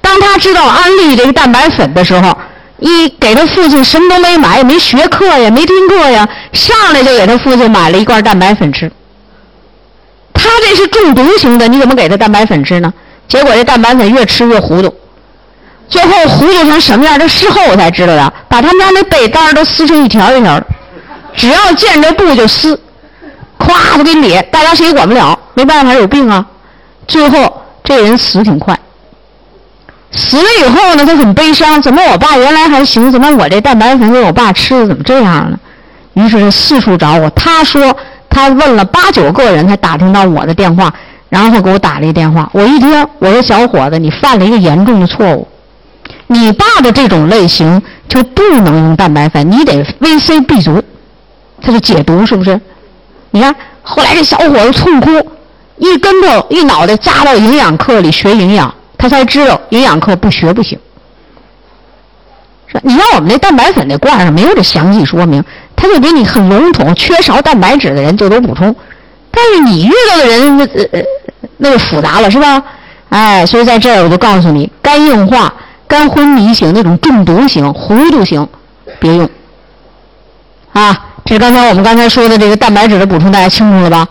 当他知道安利这个蛋白粉的时候。一给他父亲什么都没买，也没学课呀，没听课呀，上来就给他父亲买了一罐蛋白粉吃。他这是中毒型的，你怎么给他蛋白粉吃呢？结果这蛋白粉越吃越糊涂，最后糊涂成什么样？这事后我才知道的，把他们家那被单都撕成一条一条的，只要见着布就撕，咵就给你，大家谁也管不了，没办法有病啊。最后这人死挺快。死了以后呢，他很悲伤。怎么我爸原来还行？怎么我这蛋白粉给我爸吃的怎么这样呢？于是他四处找我。他说他问了八九个人才打听到我的电话，然后他给我打了一电话。我一听，我说小伙子，你犯了一个严重的错误。你爸的这种类型就不能用蛋白粉，你得 VC B 族，他就解毒，是不是？你看后来这小伙子痛哭，一跟头一脑袋扎到营养课里学营养。他才知道营养课不学不行。说你看我们那蛋白粉那罐上没有这详细说明，他就给你很笼统，缺少蛋白质的人就都补充。但是你遇到的人那呃那就复杂了是吧？哎，所以在这儿我就告诉你，肝硬化、肝昏迷型那种中毒型、糊涂型，别用。啊，这是刚才我们刚才说的这个蛋白质的补充，大家清楚了吧？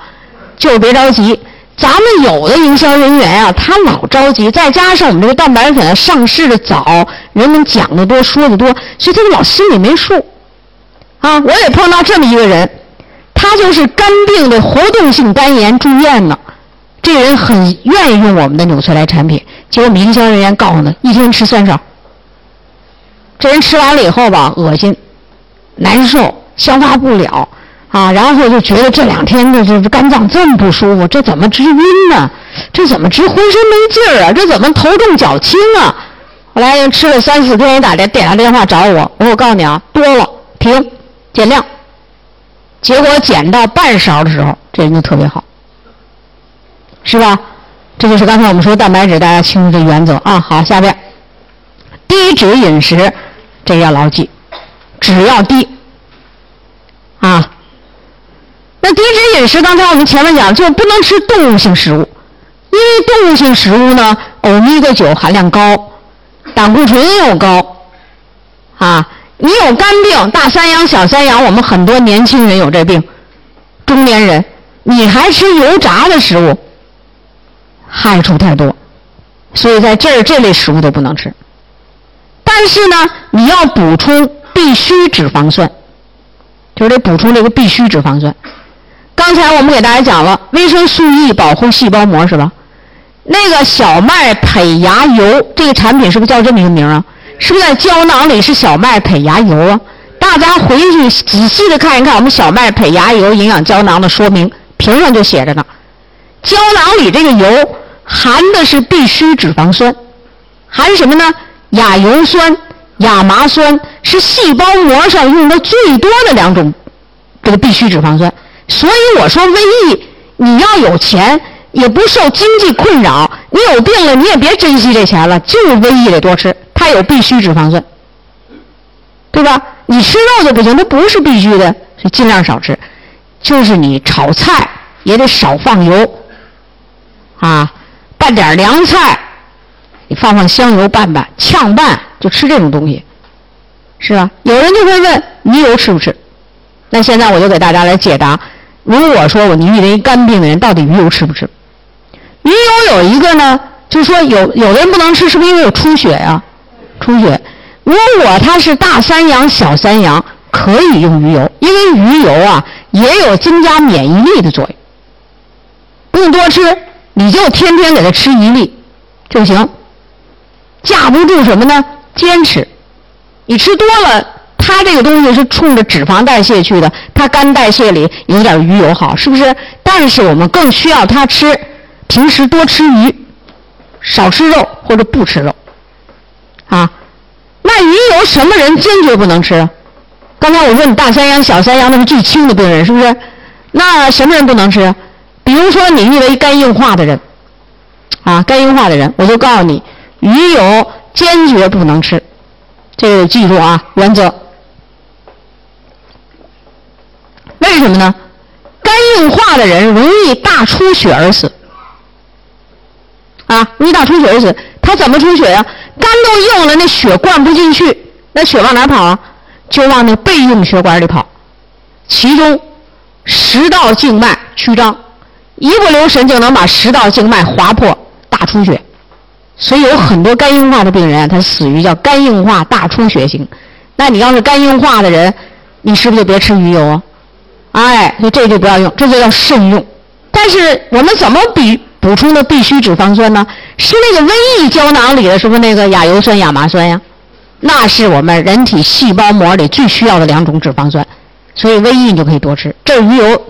就别着急。咱们有的营销人员啊，他老着急，再加上我们这个蛋白粉上市的早，人们讲的多，说的多，所以他就老心里没数。啊，我也碰到这么一个人，他就是肝病的活动性肝炎住院呢，这个人很愿意用我们的纽崔莱产品，结果我们营销人员告诉他，一天吃三勺。这人吃完了以后吧，恶心、难受、消化不了啊，然后就觉得这两天的这肝脏这么不舒服，这怎么直晕呢？这怎么直浑身没劲儿啊？这怎么头重脚轻啊？后来又吃了三四天，打电电话电话找我，我说我告诉你啊，多了，停，减量。结果减到半勺的时候，这人就特别好，是吧？这就是刚才我们说蛋白质，大家清楚这原则啊。好，下边低脂饮食，这要牢记，只要低啊。那低脂饮食，刚才我们前面讲，就不能吃动物性食物，因为动物性食物呢，欧米伽九含量高，胆固醇又高啊。你有肝病，大三阳、小三阳，我们很多年轻人有这病，中年人，你还吃油炸的食物，害处太多，所以在这儿这类食物都不能吃。但是呢，你要补充必需脂肪酸，就是得补充这个必需脂肪酸。刚才我们给大家讲了维生素 E 保护细胞膜是吧？那个小麦胚芽油这个产品是不是叫这么一个名啊？是不是在胶囊里是小麦胚芽油啊？大家回去仔细的看一看我们小麦胚芽油营养胶囊的说明，瓶上就写着呢。胶囊里这个油含的是必需脂肪酸，含什么呢？亚油酸、亚麻酸是细胞膜上用的最多的两种这个必需脂肪酸。所以我说，瘟疫你要有钱，也不受经济困扰，你有病了你也别珍惜这钱了，就是瘟疫得多吃。它有必需脂肪酸，对吧？你吃肉就不行，它不是必须的，所以尽量少吃。就是你炒菜也得少放油，啊，拌点凉菜，你放放香油拌拌，炝拌就吃这种东西，是吧？有人就会问鱼油吃不吃？那现在我就给大家来解答：如果说我你遇为肝病的人，到底鱼油吃不吃？鱼油有一个呢，就是说有有的人不能吃，是不是因为有出血呀？出血，如果他是大三阳、小三阳，可以用鱼油，因为鱼油啊也有增加免疫力的作用。不用多吃，你就天天给他吃一粒就行。架不住什么呢？坚持。你吃多了，它这个东西是冲着脂肪代谢去的，它肝代谢里有点鱼油好，是不是？但是我们更需要它吃，平时多吃鱼，少吃肉或者不吃肉。啊，那鱼油什么人坚决不能吃？刚才我问你，大三阳、小三阳那是最轻的病人，是不是？那什么人不能吃？比如说你认为肝硬化的人，啊，肝硬化的人，我就告诉你，鱼油坚决不能吃，这个记住啊，原则。为什么呢？肝硬化的人容易大出血而死，啊，容易大出血而死。他怎么出血呀？肝都硬了，那血灌不进去，那血往哪跑啊？就往那备用血管里跑。其中食道静脉曲张，一不留神就能把食道静脉划破，大出血。所以有很多肝硬化的病人，他死于叫肝硬化大出血型。那你要是肝硬化的人，你是不是就别吃鱼油啊？哎，所以这就不要用，这就叫慎用。但是我们怎么比？补充的必需脂肪酸呢？是那个维 E 胶囊里的，是不是那个亚油酸、亚麻酸呀？那是我们人体细胞膜里最需要的两种脂肪酸，所以维 E 你就可以多吃。这鱼油，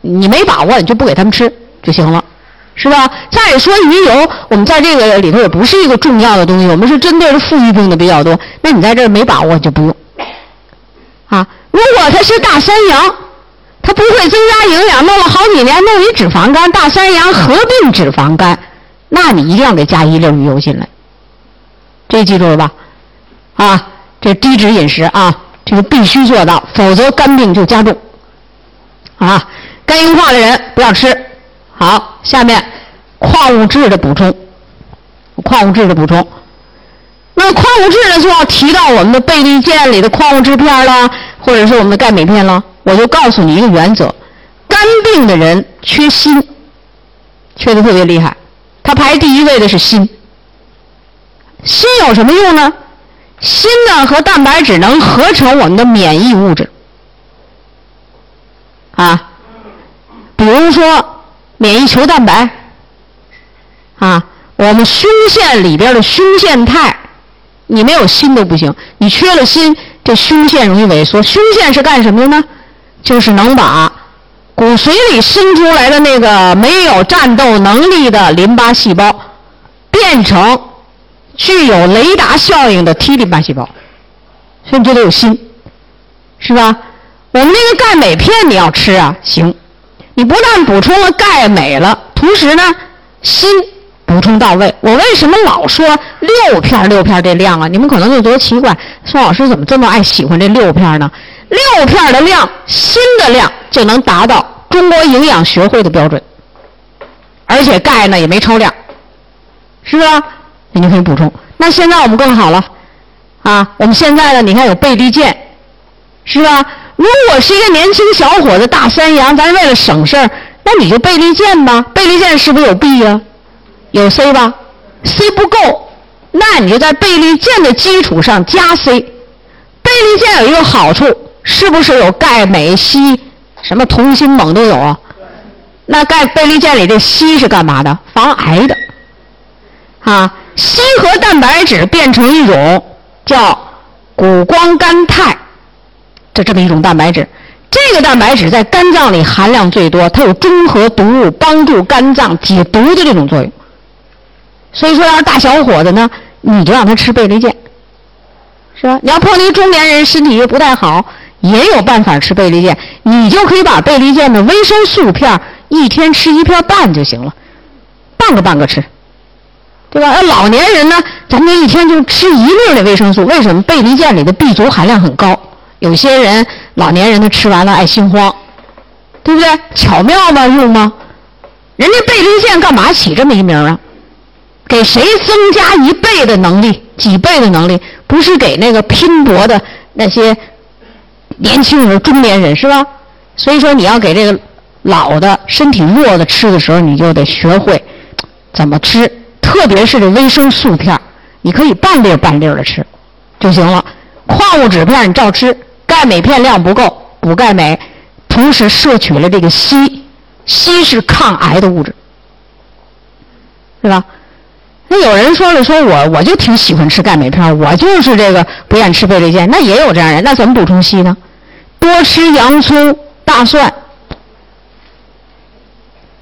你没把握，你就不给他们吃就行了，是吧？再说鱼油，我们在这个里头也不是一个重要的东西，我们是针对着富裕病的比较多。那你在这儿没把握就不用。啊，如果它是大三阳。它不会增加营养，弄了好几年，弄一脂肪肝，大三阳合并脂肪肝，那你一定要给加一粒鱼油进来，这记住了吧？啊，这低脂饮食啊，这个必须做到，否则肝病就加重。啊，肝硬化的人不要吃。好，下面矿物质的补充，矿物质的补充，那矿物质呢就要提到我们的倍立健里的矿物质片了，或者是我们的钙镁片了。我就告诉你一个原则：肝病的人缺锌，缺的特别厉害。他排第一位的是锌。锌有什么用呢？锌呢和蛋白质能合成我们的免疫物质啊，比如说免疫球蛋白，啊，我们胸腺里边的胸腺肽，你没有锌都不行，你缺了锌，这胸腺容易萎缩。胸腺是干什么的呢？就是能把骨髓里生出来的那个没有战斗能力的淋巴细胞，变成具有雷达效应的 T 淋巴细胞。所以你就得有锌，是吧？我们那个钙镁片你要吃啊，行。你不但补充了钙镁了，同时呢，锌补充到位。我为什么老说六片六片这量啊？你们可能就觉得奇怪，宋老师怎么这么爱喜欢这六片呢？六片的量，锌的量就能达到中国营养学会的标准，而且钙呢也没超量，是吧？你就可以补充。那现在我们更好了，啊，我们现在呢，你看有倍立健，是吧？如果是一个年轻小伙子大三阳，咱为了省事儿，那你就倍立健吧。倍立健是不是有 B 呀？有 C 吧？C 不够，那你就在倍立健的基础上加 C。倍立健有一个好处，是不是有钙、镁、硒，什么铜、锌、锰都有啊？那钙倍立健里这硒是干嘛的？防癌的。啊，硒和蛋白质变成一种叫谷胱甘肽。就这么一种蛋白质，这个蛋白质在肝脏里含量最多，它有中和毒物、帮助肝脏解毒的这种作用。所以说，要是大小伙子呢，你就让他吃倍立健，是吧？你要碰一中年人身体又不太好，也有办法吃倍立健，你就可以把倍立健的维生素片一天吃一片半就行了，半个半个吃，对吧？那老年人呢，咱们一天就吃一粒的维生素，为什么？倍立健里的 B 族含量很高。有些人老年人他吃完了爱心慌，对不对？巧妙吗？用吗？人家倍立健干嘛起这么一名啊？给谁增加一倍的能力、几倍的能力？不是给那个拼搏的那些年轻人、中年人是吧？所以说你要给这个老的、身体弱的吃的时候，你就得学会 怎么吃，特别是这维生素片你可以半粒半粒的吃就行了。矿物质片你照吃。钙镁片量不够，补钙镁，同时摄取了这个硒，硒是抗癌的物质，是吧？那有人说了，说我我就挺喜欢吃钙镁片，我就是这个不愿吃贝类健，那也有这样人，那怎么补充硒呢？多吃洋葱、大蒜，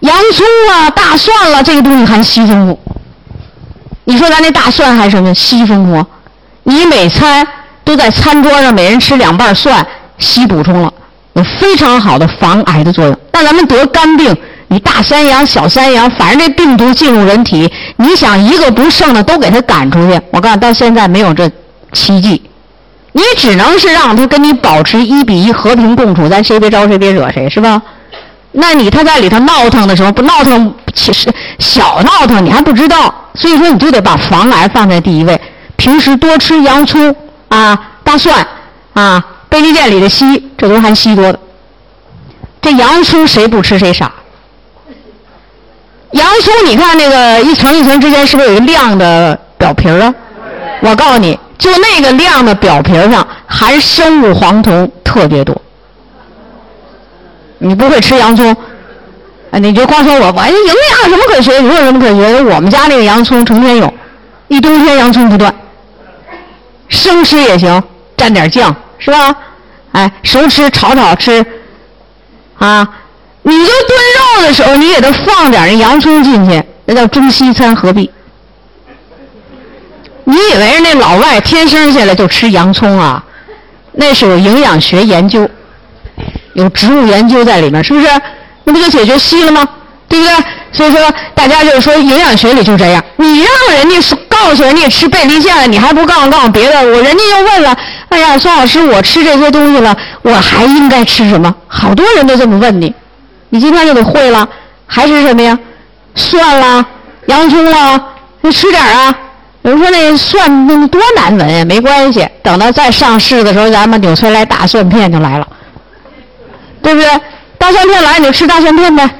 洋葱啊、大蒜了，这个东西含硒丰富。你说咱那大蒜还什么硒丰富？你每餐。都在餐桌上，每人吃两瓣蒜，硒补充了，有非常好的防癌的作用。但咱们得肝病，你大三阳、小三阳，反正这病毒进入人体，你想一个不剩的都给他赶出去，我告诉你，到现在没有这奇迹，你只能是让他跟你保持一比一和平共处，咱谁别招谁，别惹谁，是吧？那你他在里头闹腾的时候，不闹腾，其实小闹腾你还不知道，所以说你就得把防癌放在第一位，平时多吃洋葱。啊，大蒜，啊，贝利健里的硒，这都含硒多的。这洋葱谁不吃谁傻。洋葱，你看那个一层一层之间是不是有一个亮的表皮儿啊？我告诉你，就那个亮的表皮上含生物黄酮特别多。你不会吃洋葱，啊，你就光说我我营养什么可学？你有什么可学？我们家那个洋葱成天有，一冬天洋葱不断。生吃也行，蘸点酱是吧？哎，熟吃、炒炒吃，啊，你就炖肉的时候，你给它放点洋葱进去，那叫中西餐合璧。你以为那老外天生下来就吃洋葱啊？那是有营养学研究，有植物研究在里面，是不是？那不就解决硒了吗？对不对？所以说，大家就是说，营养学里就这样。你让人家说告诉人家吃倍立健了，你还不告诉告诉别的？我人家又问了，哎呀，孙老师，我吃这些东西了，我还应该吃什么？好多人都这么问你，你今天就得会了，还是什么呀？蒜啦，洋葱啦，你吃点啊。比如说那蒜那多难闻呀，没关系，等到再上市的时候，咱们纽崔莱大蒜片就来了，对不对？大蒜片来，你就吃大蒜片呗。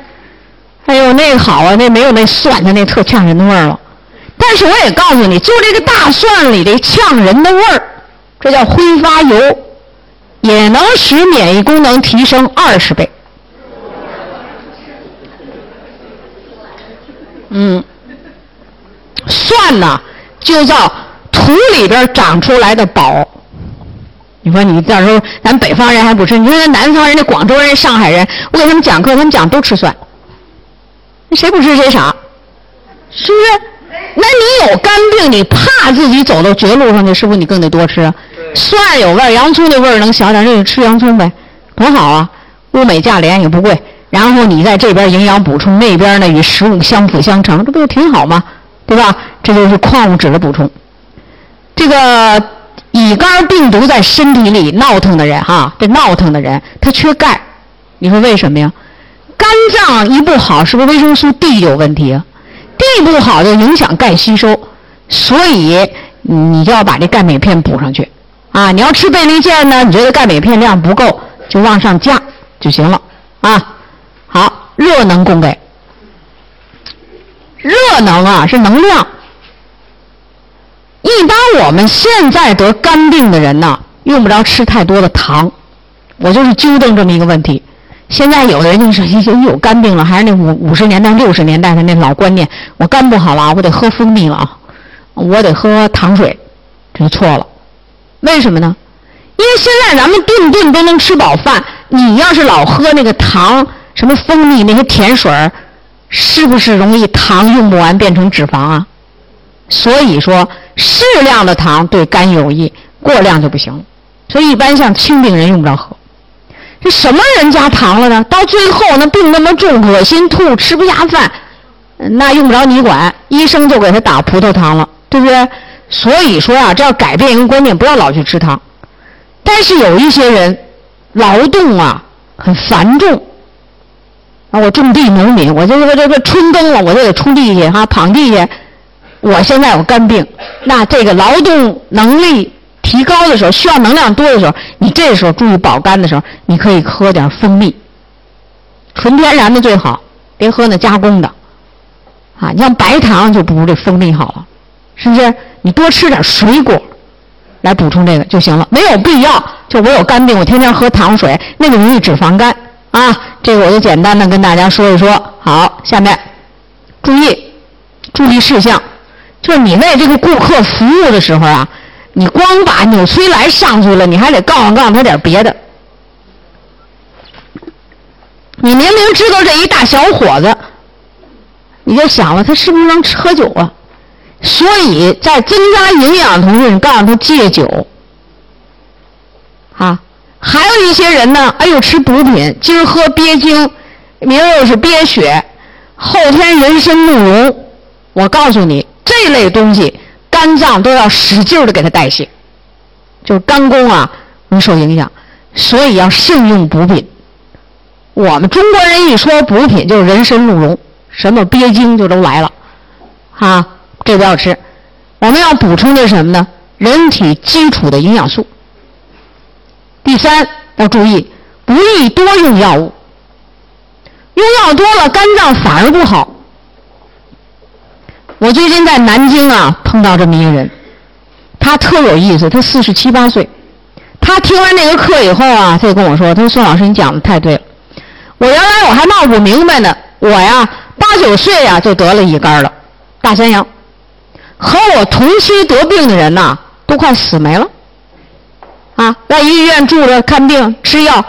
哎呦，那个好啊，那没有那蒜的那特呛人的味儿了。但是我也告诉你，就这个大蒜里的呛人的味儿，这叫挥发油，也能使免疫功能提升二十倍。嗯，蒜呢，就叫土里边长出来的宝。你说你到时候咱北方人还不吃，你说那南方人、那广州人、上海人，我给他们讲课，他们讲都吃蒜。那谁不吃谁傻，是不是？那你有肝病，你怕自己走到绝路上去，是不是你更得多吃？蒜有味儿，洋葱的味儿能小点，那就吃洋葱呗，多好啊！物美价廉也不贵，然后你在这边营养补充，那边呢与食物相辅相成，这不就挺好吗？对吧？这就是矿物质的补充。这个乙肝病毒在身体里闹腾的人哈，这闹腾的人他缺钙，你说为什么呀？肝脏一不好，是不是维生素 D 有问题啊？？D 不好就影响钙吸收，所以你就要把这钙镁片补上去啊！你要吃倍立健呢，你觉得钙镁片量不够，就往上加就行了啊！好，热能供给，热能啊是能量。一般我们现在得肝病的人呢，用不着吃太多的糖。我就是纠正这么一个问题。现在有的人就是已经有肝病了，还是那五五十年代、六十年代的那老观念：我肝不好了，我得喝蜂蜜了啊，我得喝糖水，这就错了。为什么呢？因为现在咱们顿顿都能吃饱饭，你要是老喝那个糖、什么蜂蜜那些甜水儿，是不是容易糖用不完变成脂肪啊？所以说，适量的糖对肝有益，过量就不行。所以一般像轻病人用不着喝。这什么人加糖了呢？到最后那病那么重，恶心吐，吃不下饭，那用不着你管，医生就给他打葡萄糖了，对不对？所以说啊，这要改变一个观念，不要老去吃糖。但是有一些人劳动啊很繁重我种地农民，我这个这个春耕了，我就得锄地去哈，耪地去。我现在有肝病，那这个劳动能力。提高的时候，需要能量多的时候，你这时候注意保肝的时候，你可以喝点蜂蜜，纯天然的最好，别喝那加工的，啊，你像白糖就不如这蜂蜜好了，是不是？你多吃点水果，来补充这个就行了，没有必要。就我有肝病，我天天喝糖水，那个容易脂肪肝啊。这个我就简单的跟大家说一说。好，下面注意注意事项，就是你为这个顾客服务的时候啊。你光把纽崔莱上去了，你还得告诉告诉他点别的。你明明知道这一大小伙子，你就想了，他是不是能喝酒啊？所以在增加营养同时，你告诉他戒酒。还有一些人呢，哎呦吃补品，今儿喝鳖精，明儿又是鳖血，后天人参鹿茸。我告诉你，这类东西。肝脏都要使劲的给它代谢，就是肝功啊容易受影响，所以要慎用补品。我们中国人一说补品就是人参鹿茸，什么鳖精就都来了，啊，这不要吃。我们要补充的是什么呢？人体基础的营养素。第三要注意，不宜多用药物，用药多了肝脏反而不好。我最近在南京啊碰到这么一个人，他特有意思，他四十七八岁，他听完那个课以后啊，他就跟我说：“他说宋老师你讲的太对了，我原来我还闹不明白呢，我呀八九岁呀就得了乙肝了，大三阳，和我同期得病的人呐都快死没了，啊在医院住着看病吃药，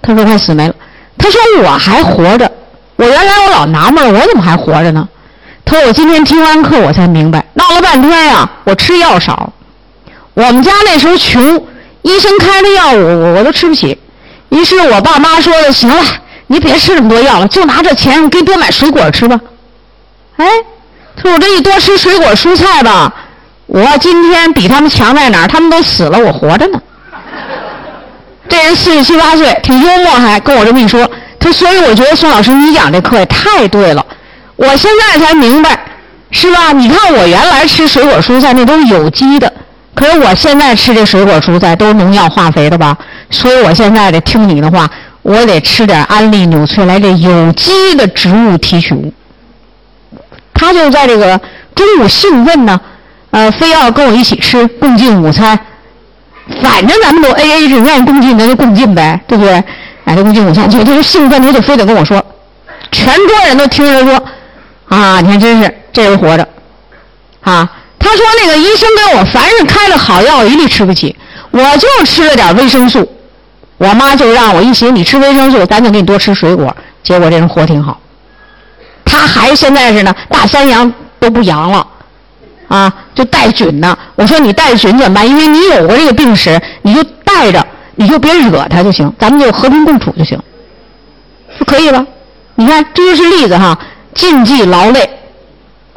他说快死没了，他说我还活着，我原来我老纳闷我怎么还活着呢？”他说：“我今天听完课，我才明白，闹了半天呀，我吃药少。我们家那时候穷，医生开的药我我都吃不起。于是我爸妈说的，行了，你别吃那么多药了，就拿这钱给多买水果吃吧。哎，他说我这一多吃水果蔬菜吧，我今天比他们强在哪儿？他们都死了，我活着呢。这人四十七八岁，挺幽默，还跟我这么一说。他所以我觉得孙老师你讲这课也太对了。”我现在才明白，是吧？你看我原来吃水果蔬菜那都是有机的，可是我现在吃这水果蔬菜都是农药化肥的吧？所以我现在得听你的话，我得吃点安利纽崔莱这有机的植物提取物。他就在这个中午兴奋呢，呃，非要跟我一起吃共进午餐。反正咱们都 A A 制，愿意共进咱就共进呗，对不对？哎，共进午餐，就就是兴奋，他就非得跟我说，全桌人都听着说。啊，你看，真是这人活着，啊，他说那个医生给我凡是开了好药，一律吃不起，我就吃了点维生素。我妈就让我一寻，你吃维生素，咱就给你多吃水果。结果这人活挺好，他还现在是呢，大三阳都不阳了，啊，就带菌呢。我说你带菌怎么办？因为你有过这个病史，你就带着，你就别惹他就行，咱们就和平共处就行，就可以了。你看，这就是例子哈，禁忌劳累，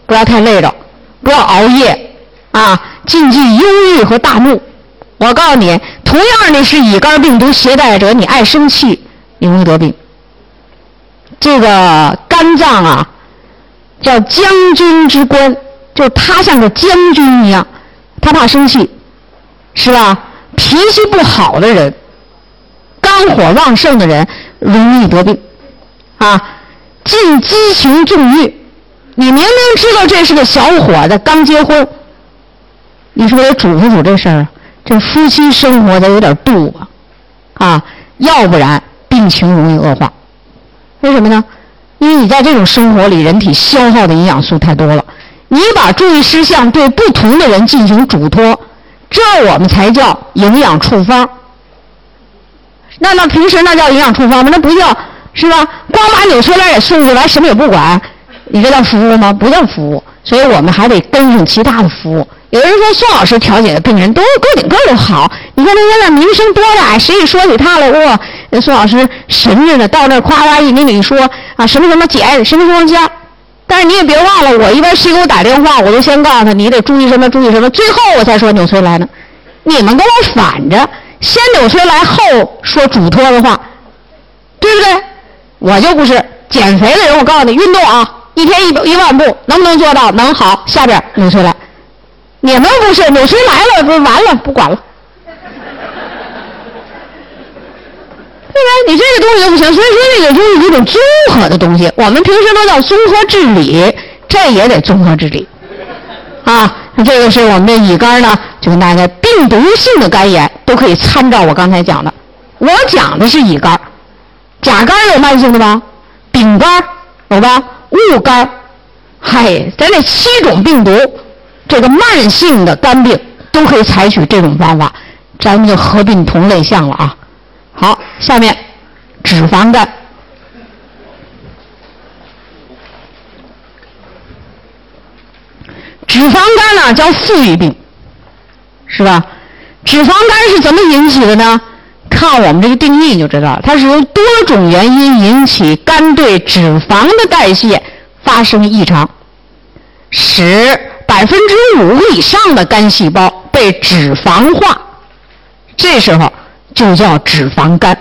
不要太累着，不要熬夜，啊，禁忌忧郁和大怒。我告诉你，同样的是乙肝病毒携带者，你爱生气，你容易得病。这个肝脏啊，叫将军之官，就他像个将军一样，他怕生气，是吧？脾气不好的人，肝火旺盛的人，容易得病，啊，禁激情纵欲。你明明知道这是个小伙子，刚结婚，你是不是得嘱咐嘱这事儿啊？这夫妻生活得有点度吧，啊，要不然病情容易恶化。为什么呢？因为你在这种生活里，人体消耗的营养素太多了。你把注意事项对不同的人进行嘱托，这我们才叫营养处方。那那平时那叫营养处方吗？那不叫，是吧？光把纽崔莱也送过来，什么也不管，你这叫服务吗？不叫服务。所以我们还得跟上其他的服务。有人说宋老师调解的病人都个顶个都好，你看那现在名声多大，谁一说起他来，哇！那宋老师神着呢，到那夸夸一给你说啊，什么什么姐，什么什么家。但是你也别忘了，我一般谁给我打电话，我都先告诉他，你得注意什么，注意什么，最后我才说纽崔莱呢。你们跟我反着，先纽崔莱后说嘱托的话，对不对？我就不是减肥的人，我告诉你，运动啊，一天一一万步，能不能做到？能好，下边纽崔莱。你们不是纽崔莱了，不完了，不管了。对吧？你这个东西就不行，所以说这个就是一种综合的东西。我们平时都叫综合治理，这也得综合治理啊。这个是我们的乙肝呢，就跟大家病毒性的肝炎都可以参照我刚才讲的。我讲的是乙肝，甲肝有慢性的吗？丙肝有吧？戊肝，嗨，咱这七种病毒，这个慢性的肝病都可以采取这种方法，咱们就合并同类项了啊。好，下面脂肪肝。脂肪肝呢叫富裕病，是吧？脂肪肝是怎么引起的呢？看我们这个定义就知道了，它是由多种原因引起肝对脂肪的代谢发生异常，使百分之五以上的肝细胞被脂肪化，这时候。就叫脂肪肝，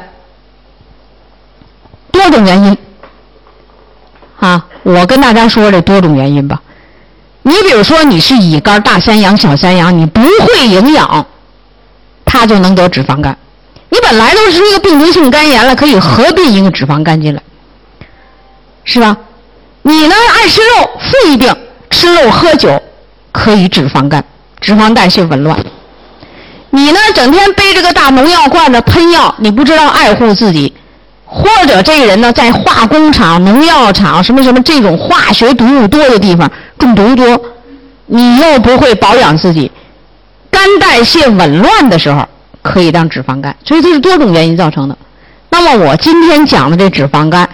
多种原因啊！我跟大家说这多种原因吧。你比如说，你是乙肝大三阳、小三阳，你不会营养，它就能得脂肪肝。你本来都是一个病毒性肝炎了，可以合并一个脂肪肝进来，是吧？你呢爱吃肉，富裕病，吃肉喝酒可以脂肪肝，脂肪代谢紊乱。你呢？整天背着个大农药罐子喷药，你不知道爱护自己，或者这个人呢，在化工厂、农药厂什么什么这种化学毒物多的地方中毒多，你又不会保养自己，肝代谢紊乱的时候可以当脂肪肝，所以这是多种原因造成的。那么我今天讲的这脂肪肝，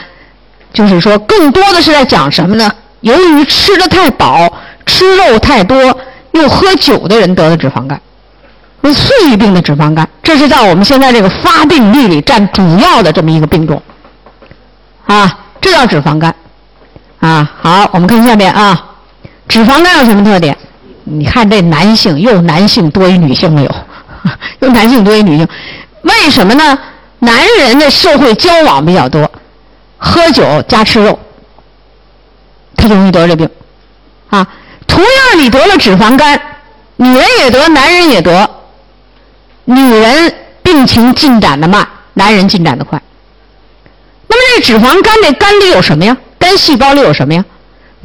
就是说更多的是在讲什么呢？由于吃的太饱、吃肉太多又喝酒的人得的脂肪肝。富裕病的脂肪肝，这是在我们现在这个发病率里占主要的这么一个病种，啊，这叫脂肪肝，啊，好，我们看下面啊，脂肪肝有什么特点？你看这男性又男性多于女性了有，又男性多于 女性，为什么呢？男人的社会交往比较多，喝酒加吃肉，他容易得这病，啊，同样你得了脂肪肝，女人也得，男人也得。女人病情进展的慢，男人进展的快。那么这脂肪肝这肝里有什么呀？肝细胞里有什么呀？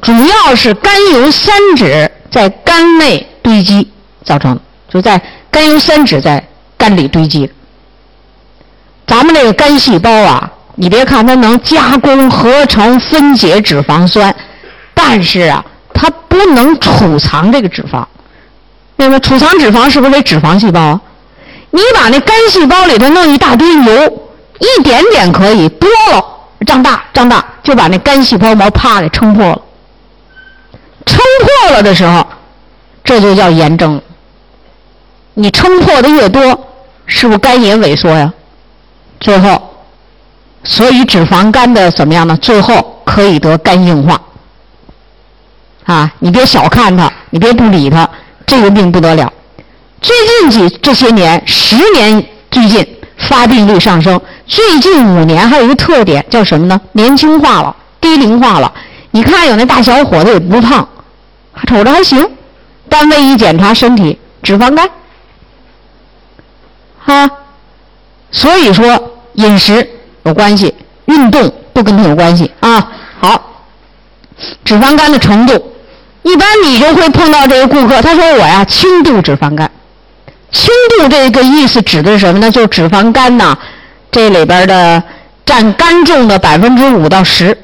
主要是甘油三酯在肝内堆积造成的，就在甘油三酯在肝里堆积。咱们这个肝细胞啊，你别看它能加工、合成、分解脂肪酸，但是啊，它不能储藏这个脂肪。那么储藏脂肪是不是得脂肪细胞啊？你把那肝细胞里头弄一大堆油，一点点可以，多了胀大胀大，就把那肝细胞膜啪给撑破了。撑破了的时候，这就叫炎症。你撑破的越多，是不是肝也萎缩呀？最后，所以脂肪肝的怎么样呢？最后可以得肝硬化。啊，你别小看它，你别不理它，这个病不得了。最近几这些年，十年最近发病率上升，最近五年还有一个特点叫什么呢？年轻化了，低龄化了。你看有那大小伙子也不胖，瞅着还行，单位一检查身体脂肪肝。啊，所以说饮食有关系，运动不跟它有关系啊。好，脂肪肝的程度，一般你就会碰到这个顾客，他说我呀轻度脂肪肝，轻度这个意思指的是什么呢？就是脂肪肝呐，这里边的占肝重的百分之五到十，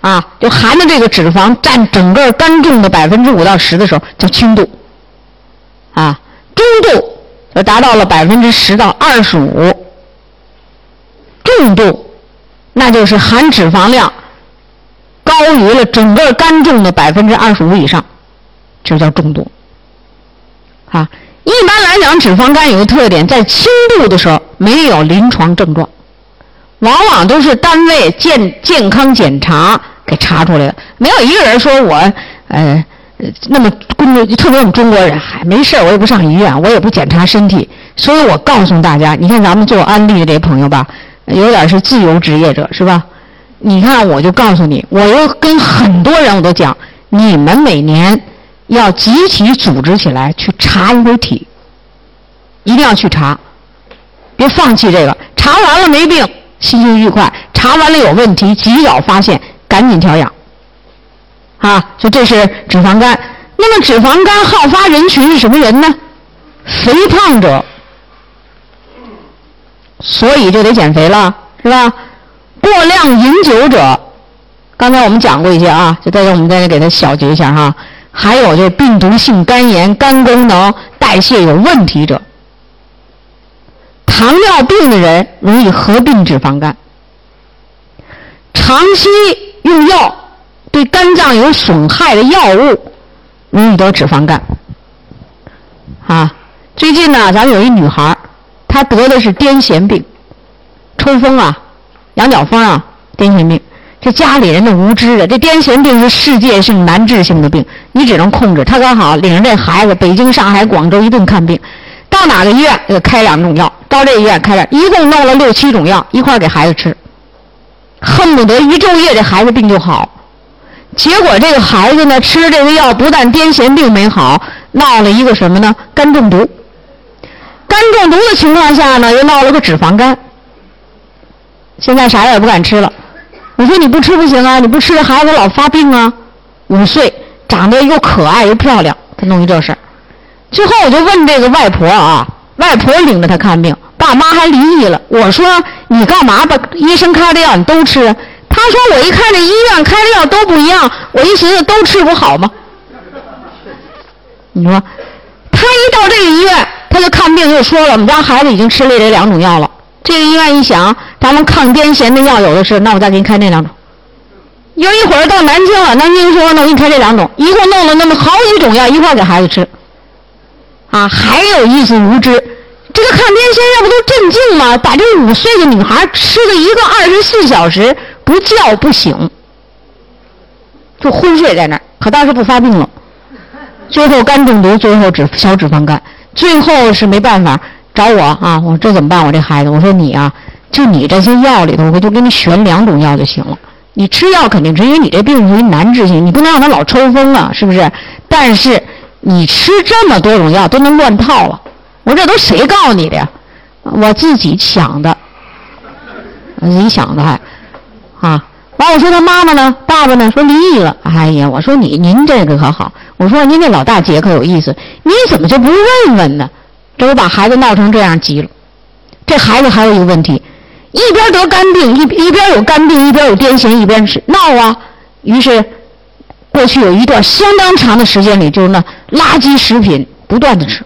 啊，就含的这个脂肪占整个肝重的百分之五到十的时候叫轻度，啊，中度。就达到了百分之十到二十五，重度，那就是含脂肪量高于了整个肝重的百分之二十五以上，就叫重度。啊，一般来讲，脂肪肝有个特点，在轻度的时候没有临床症状，往往都是单位健健康检查给查出来的，没有一个人说我，呃。那么工作，特别我们中国人，还没事我也不上医院，我也不检查身体，所以我告诉大家，你看咱们做安利的这些朋友吧，有点是自由职业者，是吧？你看，我就告诉你，我又跟很多人我都讲，你们每年要集体组织起来去查一回体，一定要去查，别放弃这个。查完了没病，心情愉快；查完了有问题，及早发现，赶紧调养。啊，就这是脂肪肝。那么脂肪肝好发人群是什么人呢？肥胖者，所以就得减肥了，是吧？过量饮酒者，刚才我们讲过一些啊，就在这我们在这给他小结一下哈。还有就是病毒性肝炎、肝功能代谢有问题者，糖尿病的人容易合并脂肪肝，长期用药。对肝脏有损害的药物容易得脂肪肝啊！最近呢，咱们有一女孩她得的是癫痫病，抽风啊，羊角风啊，癫痫病。这家里人的无知啊，这癫痫病是世界性难治性的病，你只能控制。他刚好领着这孩子，北京、上海、广州一顿看病，到哪个医院给开两种药，到这医院开点，一共弄了六七种药一块给孩子吃，恨不得一昼夜这孩子病就好。结果这个孩子呢，吃这个药不但癫痫病没好，闹了一个什么呢？肝中毒。肝中毒的情况下呢，又闹了个脂肪肝。现在啥也不敢吃了。我说你不吃不行啊，你不吃这孩子老发病啊。五岁，长得又可爱又漂亮，他弄一这事儿。最后我就问这个外婆啊，外婆领着他看病，爸妈还离异了。我说你干嘛把医生开的药你都吃？他说：“我一看这医院开的药都不一样，我一寻思都吃不好吗？你说，他一到这个医院，他就看病就说了，我们家孩子已经吃了这两种药了。这个医院一想，咱们抗癫痫的药有的是，那我再给你开那两种。又一会儿到南京了，南京说，那我给你开这两种，一共弄了那么好几种药一块给孩子吃。啊，还有一丝无知，这个抗癫痫药不都镇静吗？把这五岁的女孩吃了一个二十四小时。”不叫不醒，就昏睡在那儿，可倒是不发病了。最后肝中毒，最后脂小脂肪肝，最后是没办法找我啊！我说这怎么办？我这孩子，我说你啊，就你这些药里头，我就给你选两种药就行了。你吃药肯定吃因为你这病属于难治性，你不能让他老抽风啊，是不是？但是你吃这么多种药都能乱套了，我这都谁告诉你的呀？我自己想的，我自己想的还。啊！完，我说他妈妈呢？爸爸呢？说离异了。哎呀，我说你您这个可好？我说您这老大姐可有意思，你怎么就不问问呢？这不把孩子闹成这样急了。这孩子还有一个问题，一边得肝病，一一边有肝病，一边有癫痫，一边是闹啊。于是过去有一段相当长的时间里，就是那垃圾食品不断的吃。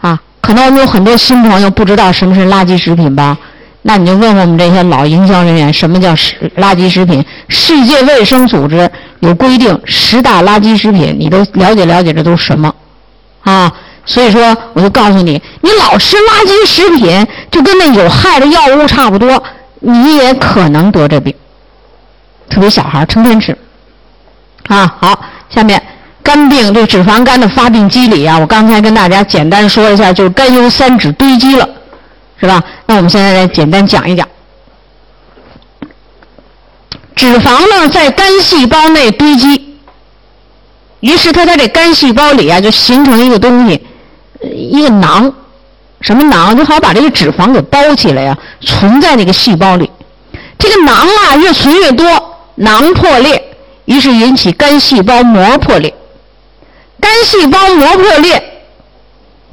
啊，可能我们有很多新朋友不知道什么是垃圾食品吧？那你就问问我们这些老营销人员，什么叫食垃圾食品？世界卫生组织有规定十大垃圾食品，你都了解了解这都是什么？啊，所以说我就告诉你，你老吃垃圾食品，就跟那有害的药物差不多，你也可能得这病。特别小孩成天吃。啊，好，下面肝病这脂肪肝的发病机理啊，我刚才跟大家简单说一下，就是甘油三酯堆积了。是吧？那我们现在来简单讲一讲，脂肪呢在肝细胞内堆积，于是它在这肝细胞里啊就形成一个东西，一个囊，什么囊？就好把这个脂肪给包起来呀，存在那个细胞里。这个囊啊越存越多，囊破裂，于是引起肝细胞膜破裂。肝细胞膜破裂。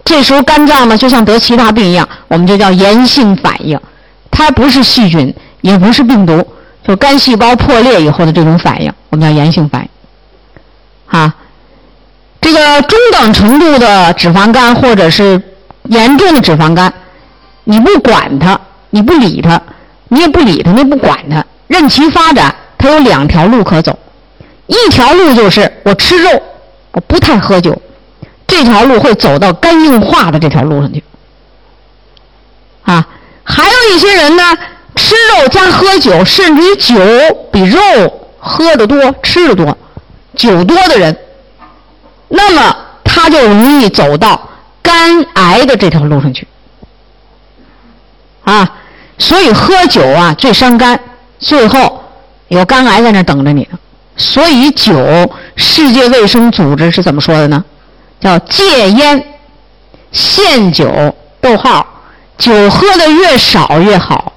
这时候肝脏呢，就像得其他病一样，我们就叫炎性反应。它不是细菌，也不是病毒，就肝细胞破裂以后的这种反应，我们叫炎性反应。啊，这个中等程度的脂肪肝或者是严重的脂肪肝，你不管它，你不理它，你也不理它，你不管它，任其发展，它有两条路可走。一条路就是我吃肉，我不太喝酒。这条路会走到肝硬化的这条路上去，啊，还有一些人呢，吃肉加喝酒，甚至于酒比肉喝的多、吃的多，酒多的人，那么他就容易走到肝癌的这条路上去，啊，所以喝酒啊最伤肝，最后有肝癌在那等着你。所以酒，世界卫生组织是怎么说的呢？叫戒烟、限酒，逗号，酒喝的越少越好，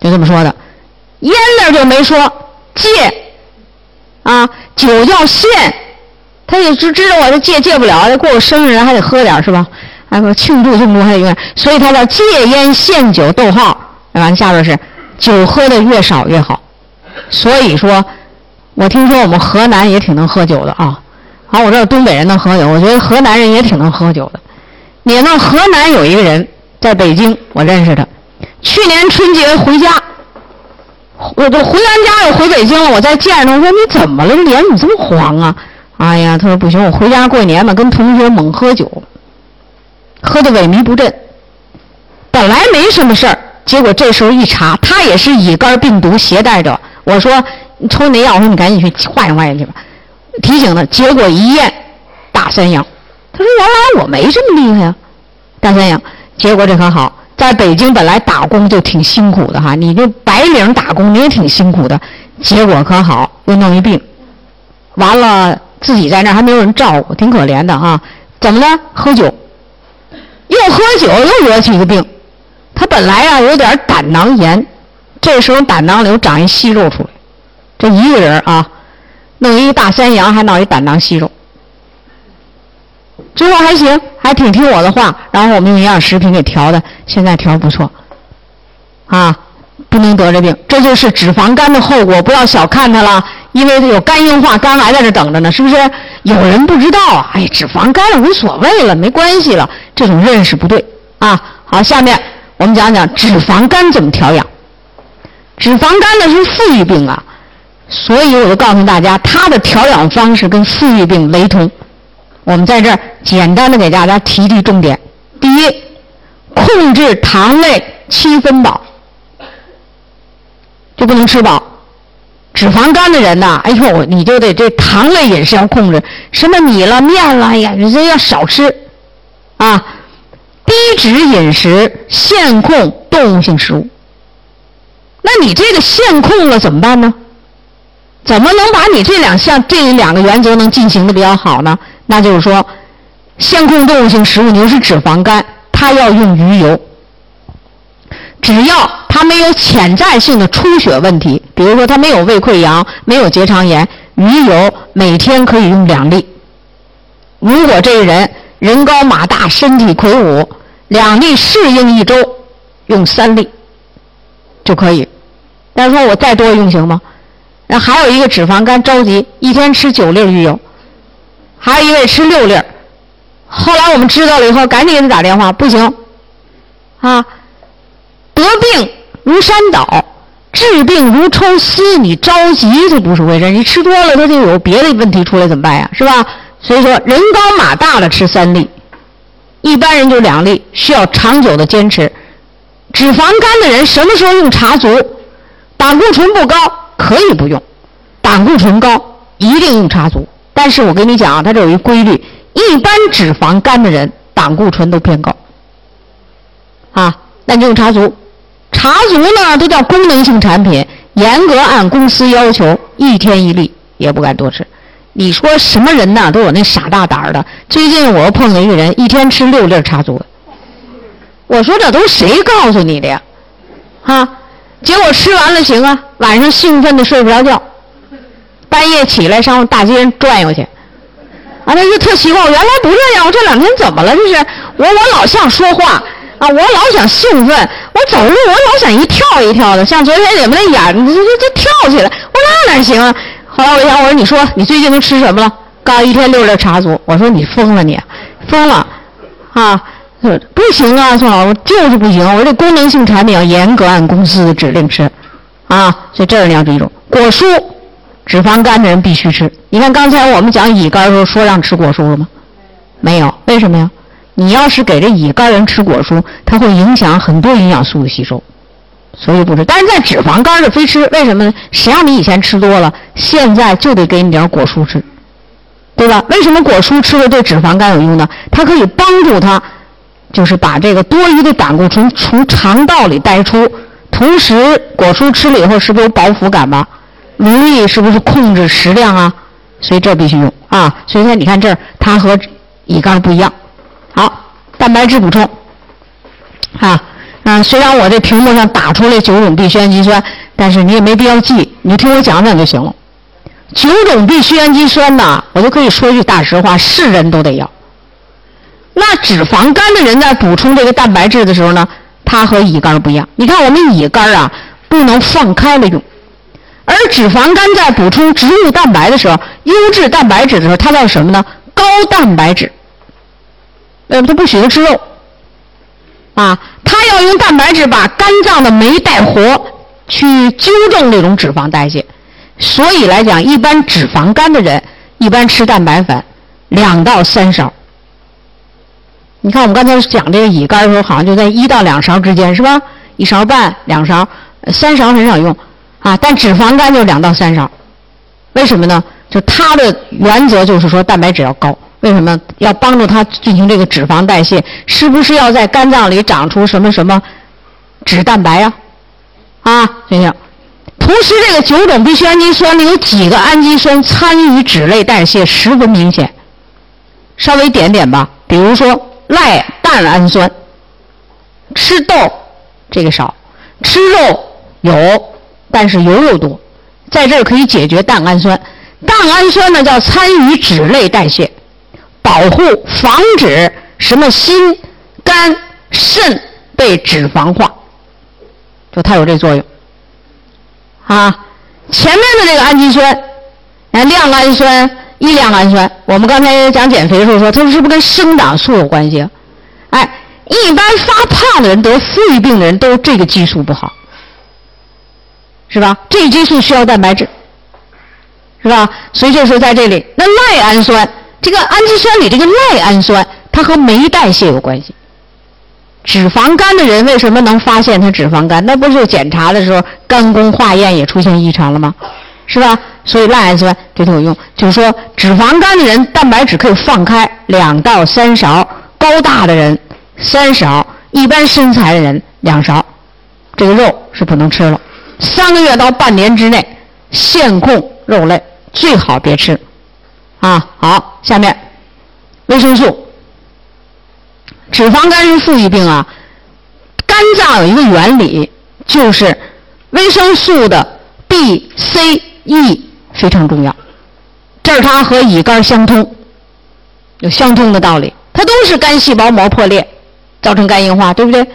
就这么说的。烟那就没说戒，啊，酒要限，他也知知道我这戒戒不了，过个生日还得喝点是吧？啊，庆祝庆祝还得，所以他叫戒烟限酒，逗号，完下边是酒喝的越少越好。所以说，我听说我们河南也挺能喝酒的啊。好，我知道东北人能喝酒，我觉得河南人也挺能喝酒的。你呢？河南有一个人在北京，我认识他。去年春节回家，我都回完家又回北京了。我再见着他，我说你怎么了？脸怎么这么黄啊？哎呀，他说不行，我回家过年嘛，跟同学猛喝酒，喝的萎靡不振。本来没什么事儿，结果这时候一查，他也是乙肝病毒携带者。我说你抽那药？我说你赶紧去化验化验去吧。提醒他，结果一验，大三阳。他说：“原来我没这么厉害呀，大三阳。”结果这可好，在北京本来打工就挺辛苦的哈，你就白领打工你也挺辛苦的。结果可好，又弄一病，完了自己在那还没有人照顾，挺可怜的哈。怎么了？喝酒，又喝酒又惹起一个病。他本来啊有点胆囊炎，这时候胆囊里又长一息肉出来，这一个人啊。弄一大山羊，还闹一胆囊息肉，最后还行，还挺听我的话。然后我们用营养食品给调的，现在调不错。啊，不能得这病，这就是脂肪肝的后果，不要小看它了，因为它有肝硬化、肝癌在这等着呢，是不是？有人不知道啊，哎，脂肪肝无所谓了，没关系了，这种认识不对啊。好，下面我们讲讲脂肪肝怎么调养。脂肪肝呢是富裕病啊。所以我就告诉大家，它的调养方式跟富裕病雷同。我们在这儿简单的给大家提提重点：第一，控制糖类七分饱，就不能吃饱。脂肪肝的人呐，哎呦，你就得这糖类饮食要控制，什么米了、面了，哎呀，你这要少吃啊。低脂饮食，限控动物性食物。那你这个限控了怎么办呢？怎么能把你这两项这两个原则能进行的比较好呢？那就是说，限控动物性食物，你是脂肪肝，它要用鱼油。只要他没有潜在性的出血问题，比如说他没有胃溃疡、没有结肠炎，鱼油每天可以用两粒。如果这个人人高马大、身体魁梧，两粒适应一周，用三粒就可以。但是说我再多用行吗？那还有一个脂肪肝着急，一天吃九粒鱼油，还有一位吃六粒后来我们知道了以后，赶紧给他打电话，不行，啊，得病如山倒，治病如抽丝，你着急就不是回事，你吃多了他就有别的问题出来怎么办呀？是吧？所以说人高马大的吃三粒，一般人就两粒，需要长久的坚持。脂肪肝的人什么时候用茶足？胆固醇不高可以不用，胆固醇高一定用茶足。但是我跟你讲啊，它这有一规律，一般脂肪肝的人胆固醇都偏高，啊，那就用茶足。茶足呢，都叫功能性产品，严格按公司要求，一天一粒，也不敢多吃。你说什么人呢？都有那傻大胆儿的。最近我又碰见一个人，一天吃六粒茶足。我说这都谁告诉你的呀？啊，结果吃完了行啊，晚上兴奋的睡不着觉，半夜起来上大街转悠去，啊，他就特奇怪，我原来不这样，我这两天怎么了？这是我我老想说话啊，我老想兴奋，走路我老想一跳一跳的，像昨天你们那眼，这这这跳起来，我说那哪行啊？后来我一想，我说你说你最近都吃什么了？刚一天六粒茶足，我说你疯了你，疯了，啊。不行啊，宋老师，就是不行。我这功能性产品要严格按公司的指令吃，啊，所以这是你要记住。果蔬，脂肪肝的人必须吃。你看刚才我们讲乙肝的时候说让吃果蔬了吗？没有，为什么呀？你要是给这乙肝人吃果蔬，它会影响很多营养素的吸收，所以不吃。但是在脂肪肝的非吃，为什么呢？谁让你以前吃多了，现在就得给你点果蔬吃，对吧？为什么果蔬吃了对脂肪肝有用呢？它可以帮助它。就是把这个多余的胆固醇从肠道里带出，同时果蔬吃了以后是不是有饱腹感吧？容易是不是控制食量啊？所以这必须用啊！所以说你看这儿它和乙肝不一样。好，蛋白质补充啊啊！虽然我这屏幕上打出来九种必需氨基酸，但是你也没必要记，你听我讲讲就行了。九种必需氨基酸呢，我就可以说句大实话，是人都得要。那脂肪肝的人在补充这个蛋白质的时候呢，它和乙肝不一样。你看我们乙肝啊，不能放开了用，而脂肪肝在补充植物蛋白的时候，优质蛋白质的时候，它叫什么呢？高蛋白质。呃，他不许它吃肉，啊，他要用蛋白质把肝脏的酶带活，去纠正这种脂肪代谢。所以来讲，一般脂肪肝的人一般吃蛋白粉两到三勺。你看，我们刚才讲这个乙肝的时候，好像就在一到两勺之间，是吧？一勺半、两勺、三勺很少用啊。但脂肪肝就两到三勺，为什么呢？就它的原则就是说蛋白质要高，为什么要帮助它进行这个脂肪代谢？是不是要在肝脏里长出什么什么脂蛋白呀？啊，行行。同时，这个九种必需氨基酸里有几个氨基酸参与脂类代谢十分明显，稍微点点吧，比如说。赖蛋氨酸，吃豆这个少，吃肉有，但是油又多，在这儿可以解决蛋氨酸。蛋氨酸呢叫参与脂类代谢，保护防止什么心、肝、肾被脂肪化，就它有这作用。啊，前面的这个氨基酸，亮氨酸。一亮氨酸，我们刚才讲减肥的时候说，它是不是跟生长素有关系？哎，一般发胖的人得富裕病的人都这个激素不好，是吧？这激素需要蛋白质，是吧？所以就是在这里，那赖氨酸这个氨基酸里这个赖氨酸，它和酶代谢有关系。脂肪肝的人为什么能发现他脂肪肝？那不是检查的时候肝功化验也出现异常了吗？是吧？所以赖氨酸对它有用，就是说脂肪肝的人蛋白质可以放开两到三勺，高大的人三勺，一般身材的人两勺，这个肉是不能吃了。三个月到半年之内限控肉类，最好别吃。啊，好，下面维生素，脂肪肝是富裕病啊，肝脏有一个原理，就是维生素的 B、C。E 非常重要，这儿它和乙肝相通，有相通的道理。它都是肝细胞膜破裂，造成肝硬化，对不对？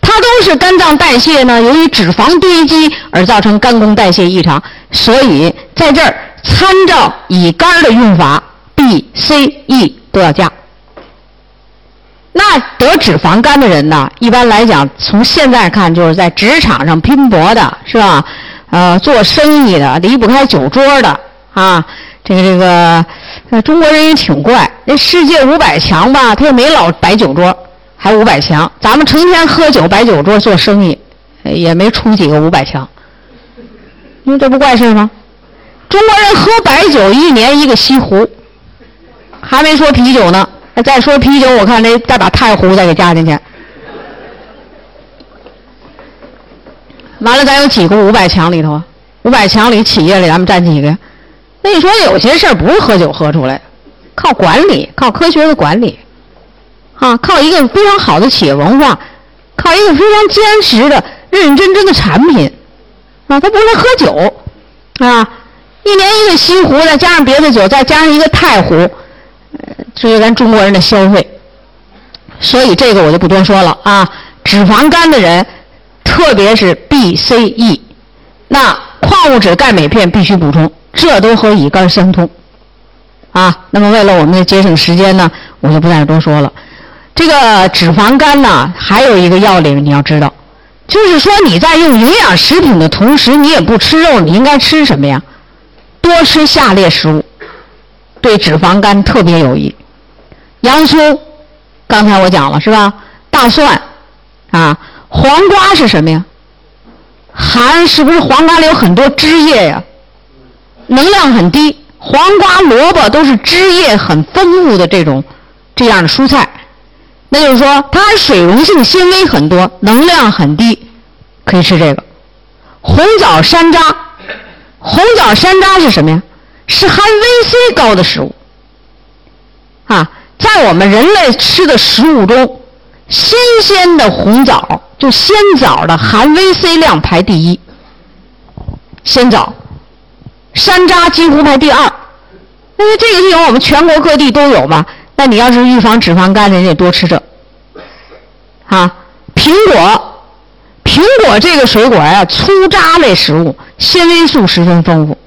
它都是肝脏代谢呢，由于脂肪堆积而造成肝功代谢异常。所以在这儿参照乙肝的用法，B、C、E 都要加。那得脂肪肝的人呢，一般来讲，从现在看就是在职场上拼搏的，是吧？呃，做生意的离不开酒桌的啊。这个这个，中国人也挺怪，那世界五百强吧，他也没老摆酒桌，还五百强。咱们成天喝酒摆酒桌做生意，也没出几个五百强。你这不怪事吗？中国人喝白酒一年一个西湖，还没说啤酒呢。再说啤酒，我看那再把太湖再给加进去。完了，咱有几个五百强里头？五百强里企业里，咱们占几个？那你说有些事儿不是喝酒喝出来，靠管理，靠科学的管理，啊，靠一个非常好的企业文化，靠一个非常坚实的、认认真真的产品，啊，他不能喝酒，啊，一年一个西湖，再加上别的酒，再加上一个太湖。呃这是咱中国人的消费，所以这个我就不多说了啊。脂肪肝的人，特别是 B、C、E，那矿物质、钙、镁片必须补充，这都和乙肝相通啊。那么为了我们的节省时间呢，我就不再多说了。这个脂肪肝呢，还有一个要领你要知道，就是说你在用营养食品的同时，你也不吃肉，你应该吃什么呀？多吃下列食物。对脂肪肝特别有益，洋葱，刚才我讲了是吧？大蒜，啊，黄瓜是什么呀？含是不是黄瓜里有很多汁液呀？能量很低，黄瓜、萝卜都是汁液很丰富的这种这样的蔬菜，那就是说它含水溶性纤维很多，能量很低，可以吃这个。红枣、山楂，红枣、山楂是什么呀？是含维 C 高的食物，啊，在我们人类吃的食物中，新鲜的红枣就鲜枣的含维 C 量排第一，鲜枣，山楂几乎排第二，因为这个地方我们全国各地都有嘛。那你要是预防脂肪肝的，你得多吃这，啊，苹果，苹果这个水果呀，粗渣类食物，纤维素十分丰富。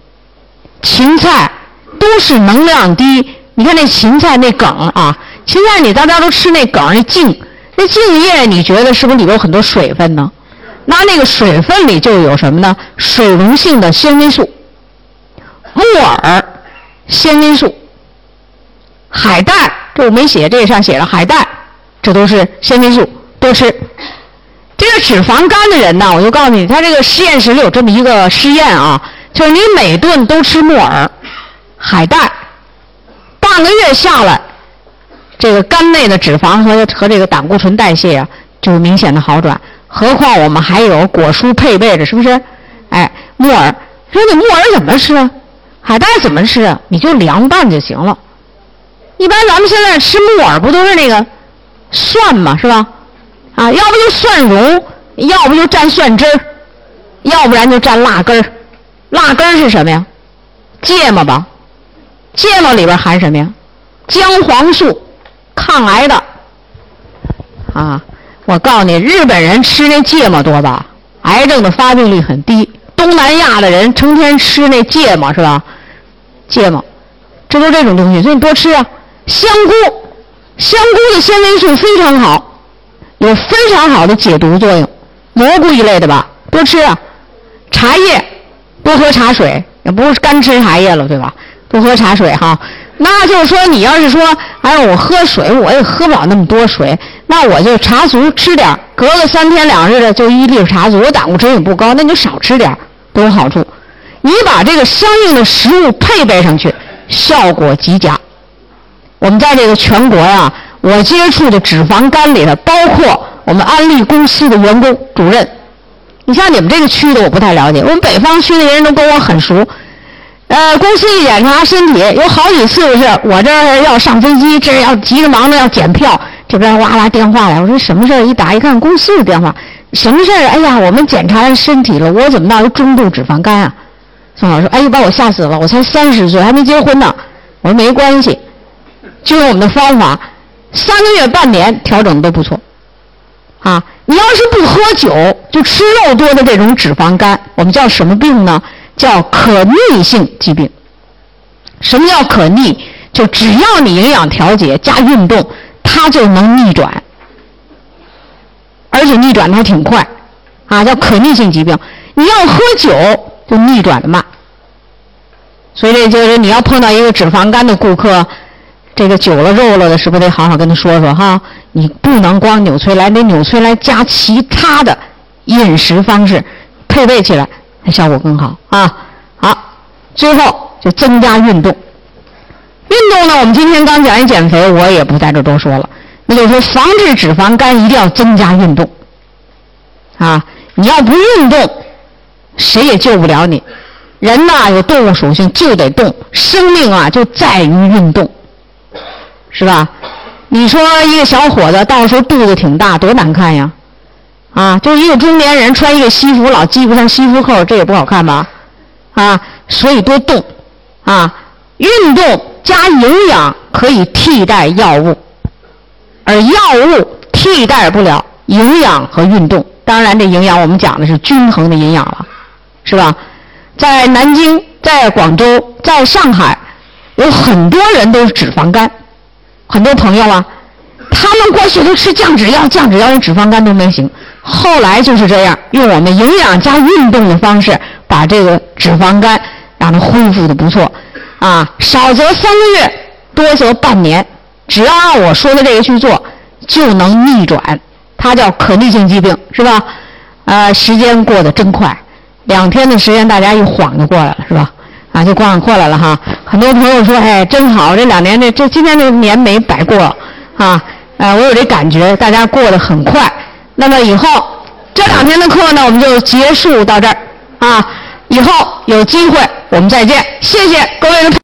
芹菜都是能量低，你看那芹菜那梗啊，芹菜你大家都吃那梗那茎，那茎叶你觉得是不是里边有很多水分呢？那那个水分里就有什么呢？水溶性的纤维素，木耳纤维素，海带这我没写，这上写了海带，这都是纤维素，多吃。这个脂肪肝的人呢，我就告诉你，他这个实验室里有这么一个实验啊。就是你每顿都吃木耳、海带，半个月下来，这个肝内的脂肪和和这个胆固醇代谢啊，就明显的好转。何况我们还有果蔬配备着，是不是？哎，木耳，说你木耳怎么吃啊？海带怎么吃啊？你就凉拌就行了。一般咱们现在吃木耳不都是那个蒜嘛，是吧？啊，要不就蒜蓉，要不就蘸蒜汁儿，要不然就蘸辣根儿。辣根儿是什么呀？芥末吧，芥末里边含什么呀？姜黄素，抗癌的。啊，我告诉你，日本人吃那芥末多吧？癌症的发病率很低。东南亚的人成天吃那芥末是吧？芥末，这都这种东西，所以你多吃啊。香菇，香菇的纤维素非常好，有非常好的解毒作用。蘑菇一类的吧，多吃啊。茶叶。多喝茶水，也不是干吃茶叶了，对吧？多喝茶水哈。那就是说，你要是说，哎，我喝水，我也喝不了那么多水，那我就茶足吃点隔个三天两日的就一粒茶足，我胆固醇也不高，那你就少吃点都有好处。你把这个相应的食物配备上去，效果极佳。我们在这个全国呀，我接触的脂肪肝里头，包括我们安利公司的员工、主任。你像你们这个区的，我不太了解。我们北方区的人都跟我很熟。呃，公司一检查身体，有好几次是我这儿要上飞机，这要急着忙着要检票，这边哇啦电话来，我说什么事儿？一打一看，公司的电话，什么事儿？哎呀，我们检查完身体了，我怎么闹中度脂肪肝啊？宋老师，哎呀，把我吓死了！我才三十岁，还没结婚呢。我说没关系，就用我们的方法，三个月、半年调整的都不错。啊，你要是不喝酒，就吃肉多的这种脂肪肝，我们叫什么病呢？叫可逆性疾病。什么叫可逆？就只要你营养调节加运动，它就能逆转，而且逆转的还挺快，啊，叫可逆性疾病。你要喝酒就逆转的慢，所以这就是你要碰到一个脂肪肝的顾客，这个酒了肉了的，是不是得好好跟他说说哈？你不能光纽崔莱，得纽崔莱加其他的饮食方式配备起来，那效果更好啊！好，最后就增加运动。运动呢，我们今天刚讲一减肥，我也不在这多说了。那就是说，防治脂肪肝一定要增加运动啊！你要不运动，谁也救不了你。人呐，有动物属性，就得动。生命啊，就在于运动，是吧？你说一个小伙子到时候肚子挺大，多难看呀！啊，就一个中年人穿一个西服老系不上西服扣，这也不好看吧？啊，所以多动啊，运动。加营养可以替代药物，而药物替代不了营养和运动。当然，这营养我们讲的是均衡的营养了，是吧？在南京、在广州、在上海，有很多人都是脂肪肝，很多朋友啊，他们过去都吃降脂药，降脂药用脂肪肝都没行。后来就是这样，用我们营养加运动的方式，把这个脂肪肝让它恢复的不错。啊，少则三个月，多则半年，只要按我说的这个去做，就能逆转。它叫可逆性疾病，是吧？呃，时间过得真快，两天的时间，大家一晃就过来了，是吧？啊，就光过来了哈。很多朋友说，哎，真好，这两年这这今天这年没白过啊。呃，我有这感觉，大家过得很快。那么以后这两天的课呢，我们就结束到这儿啊。以后有机会我们再见，谢谢各位的。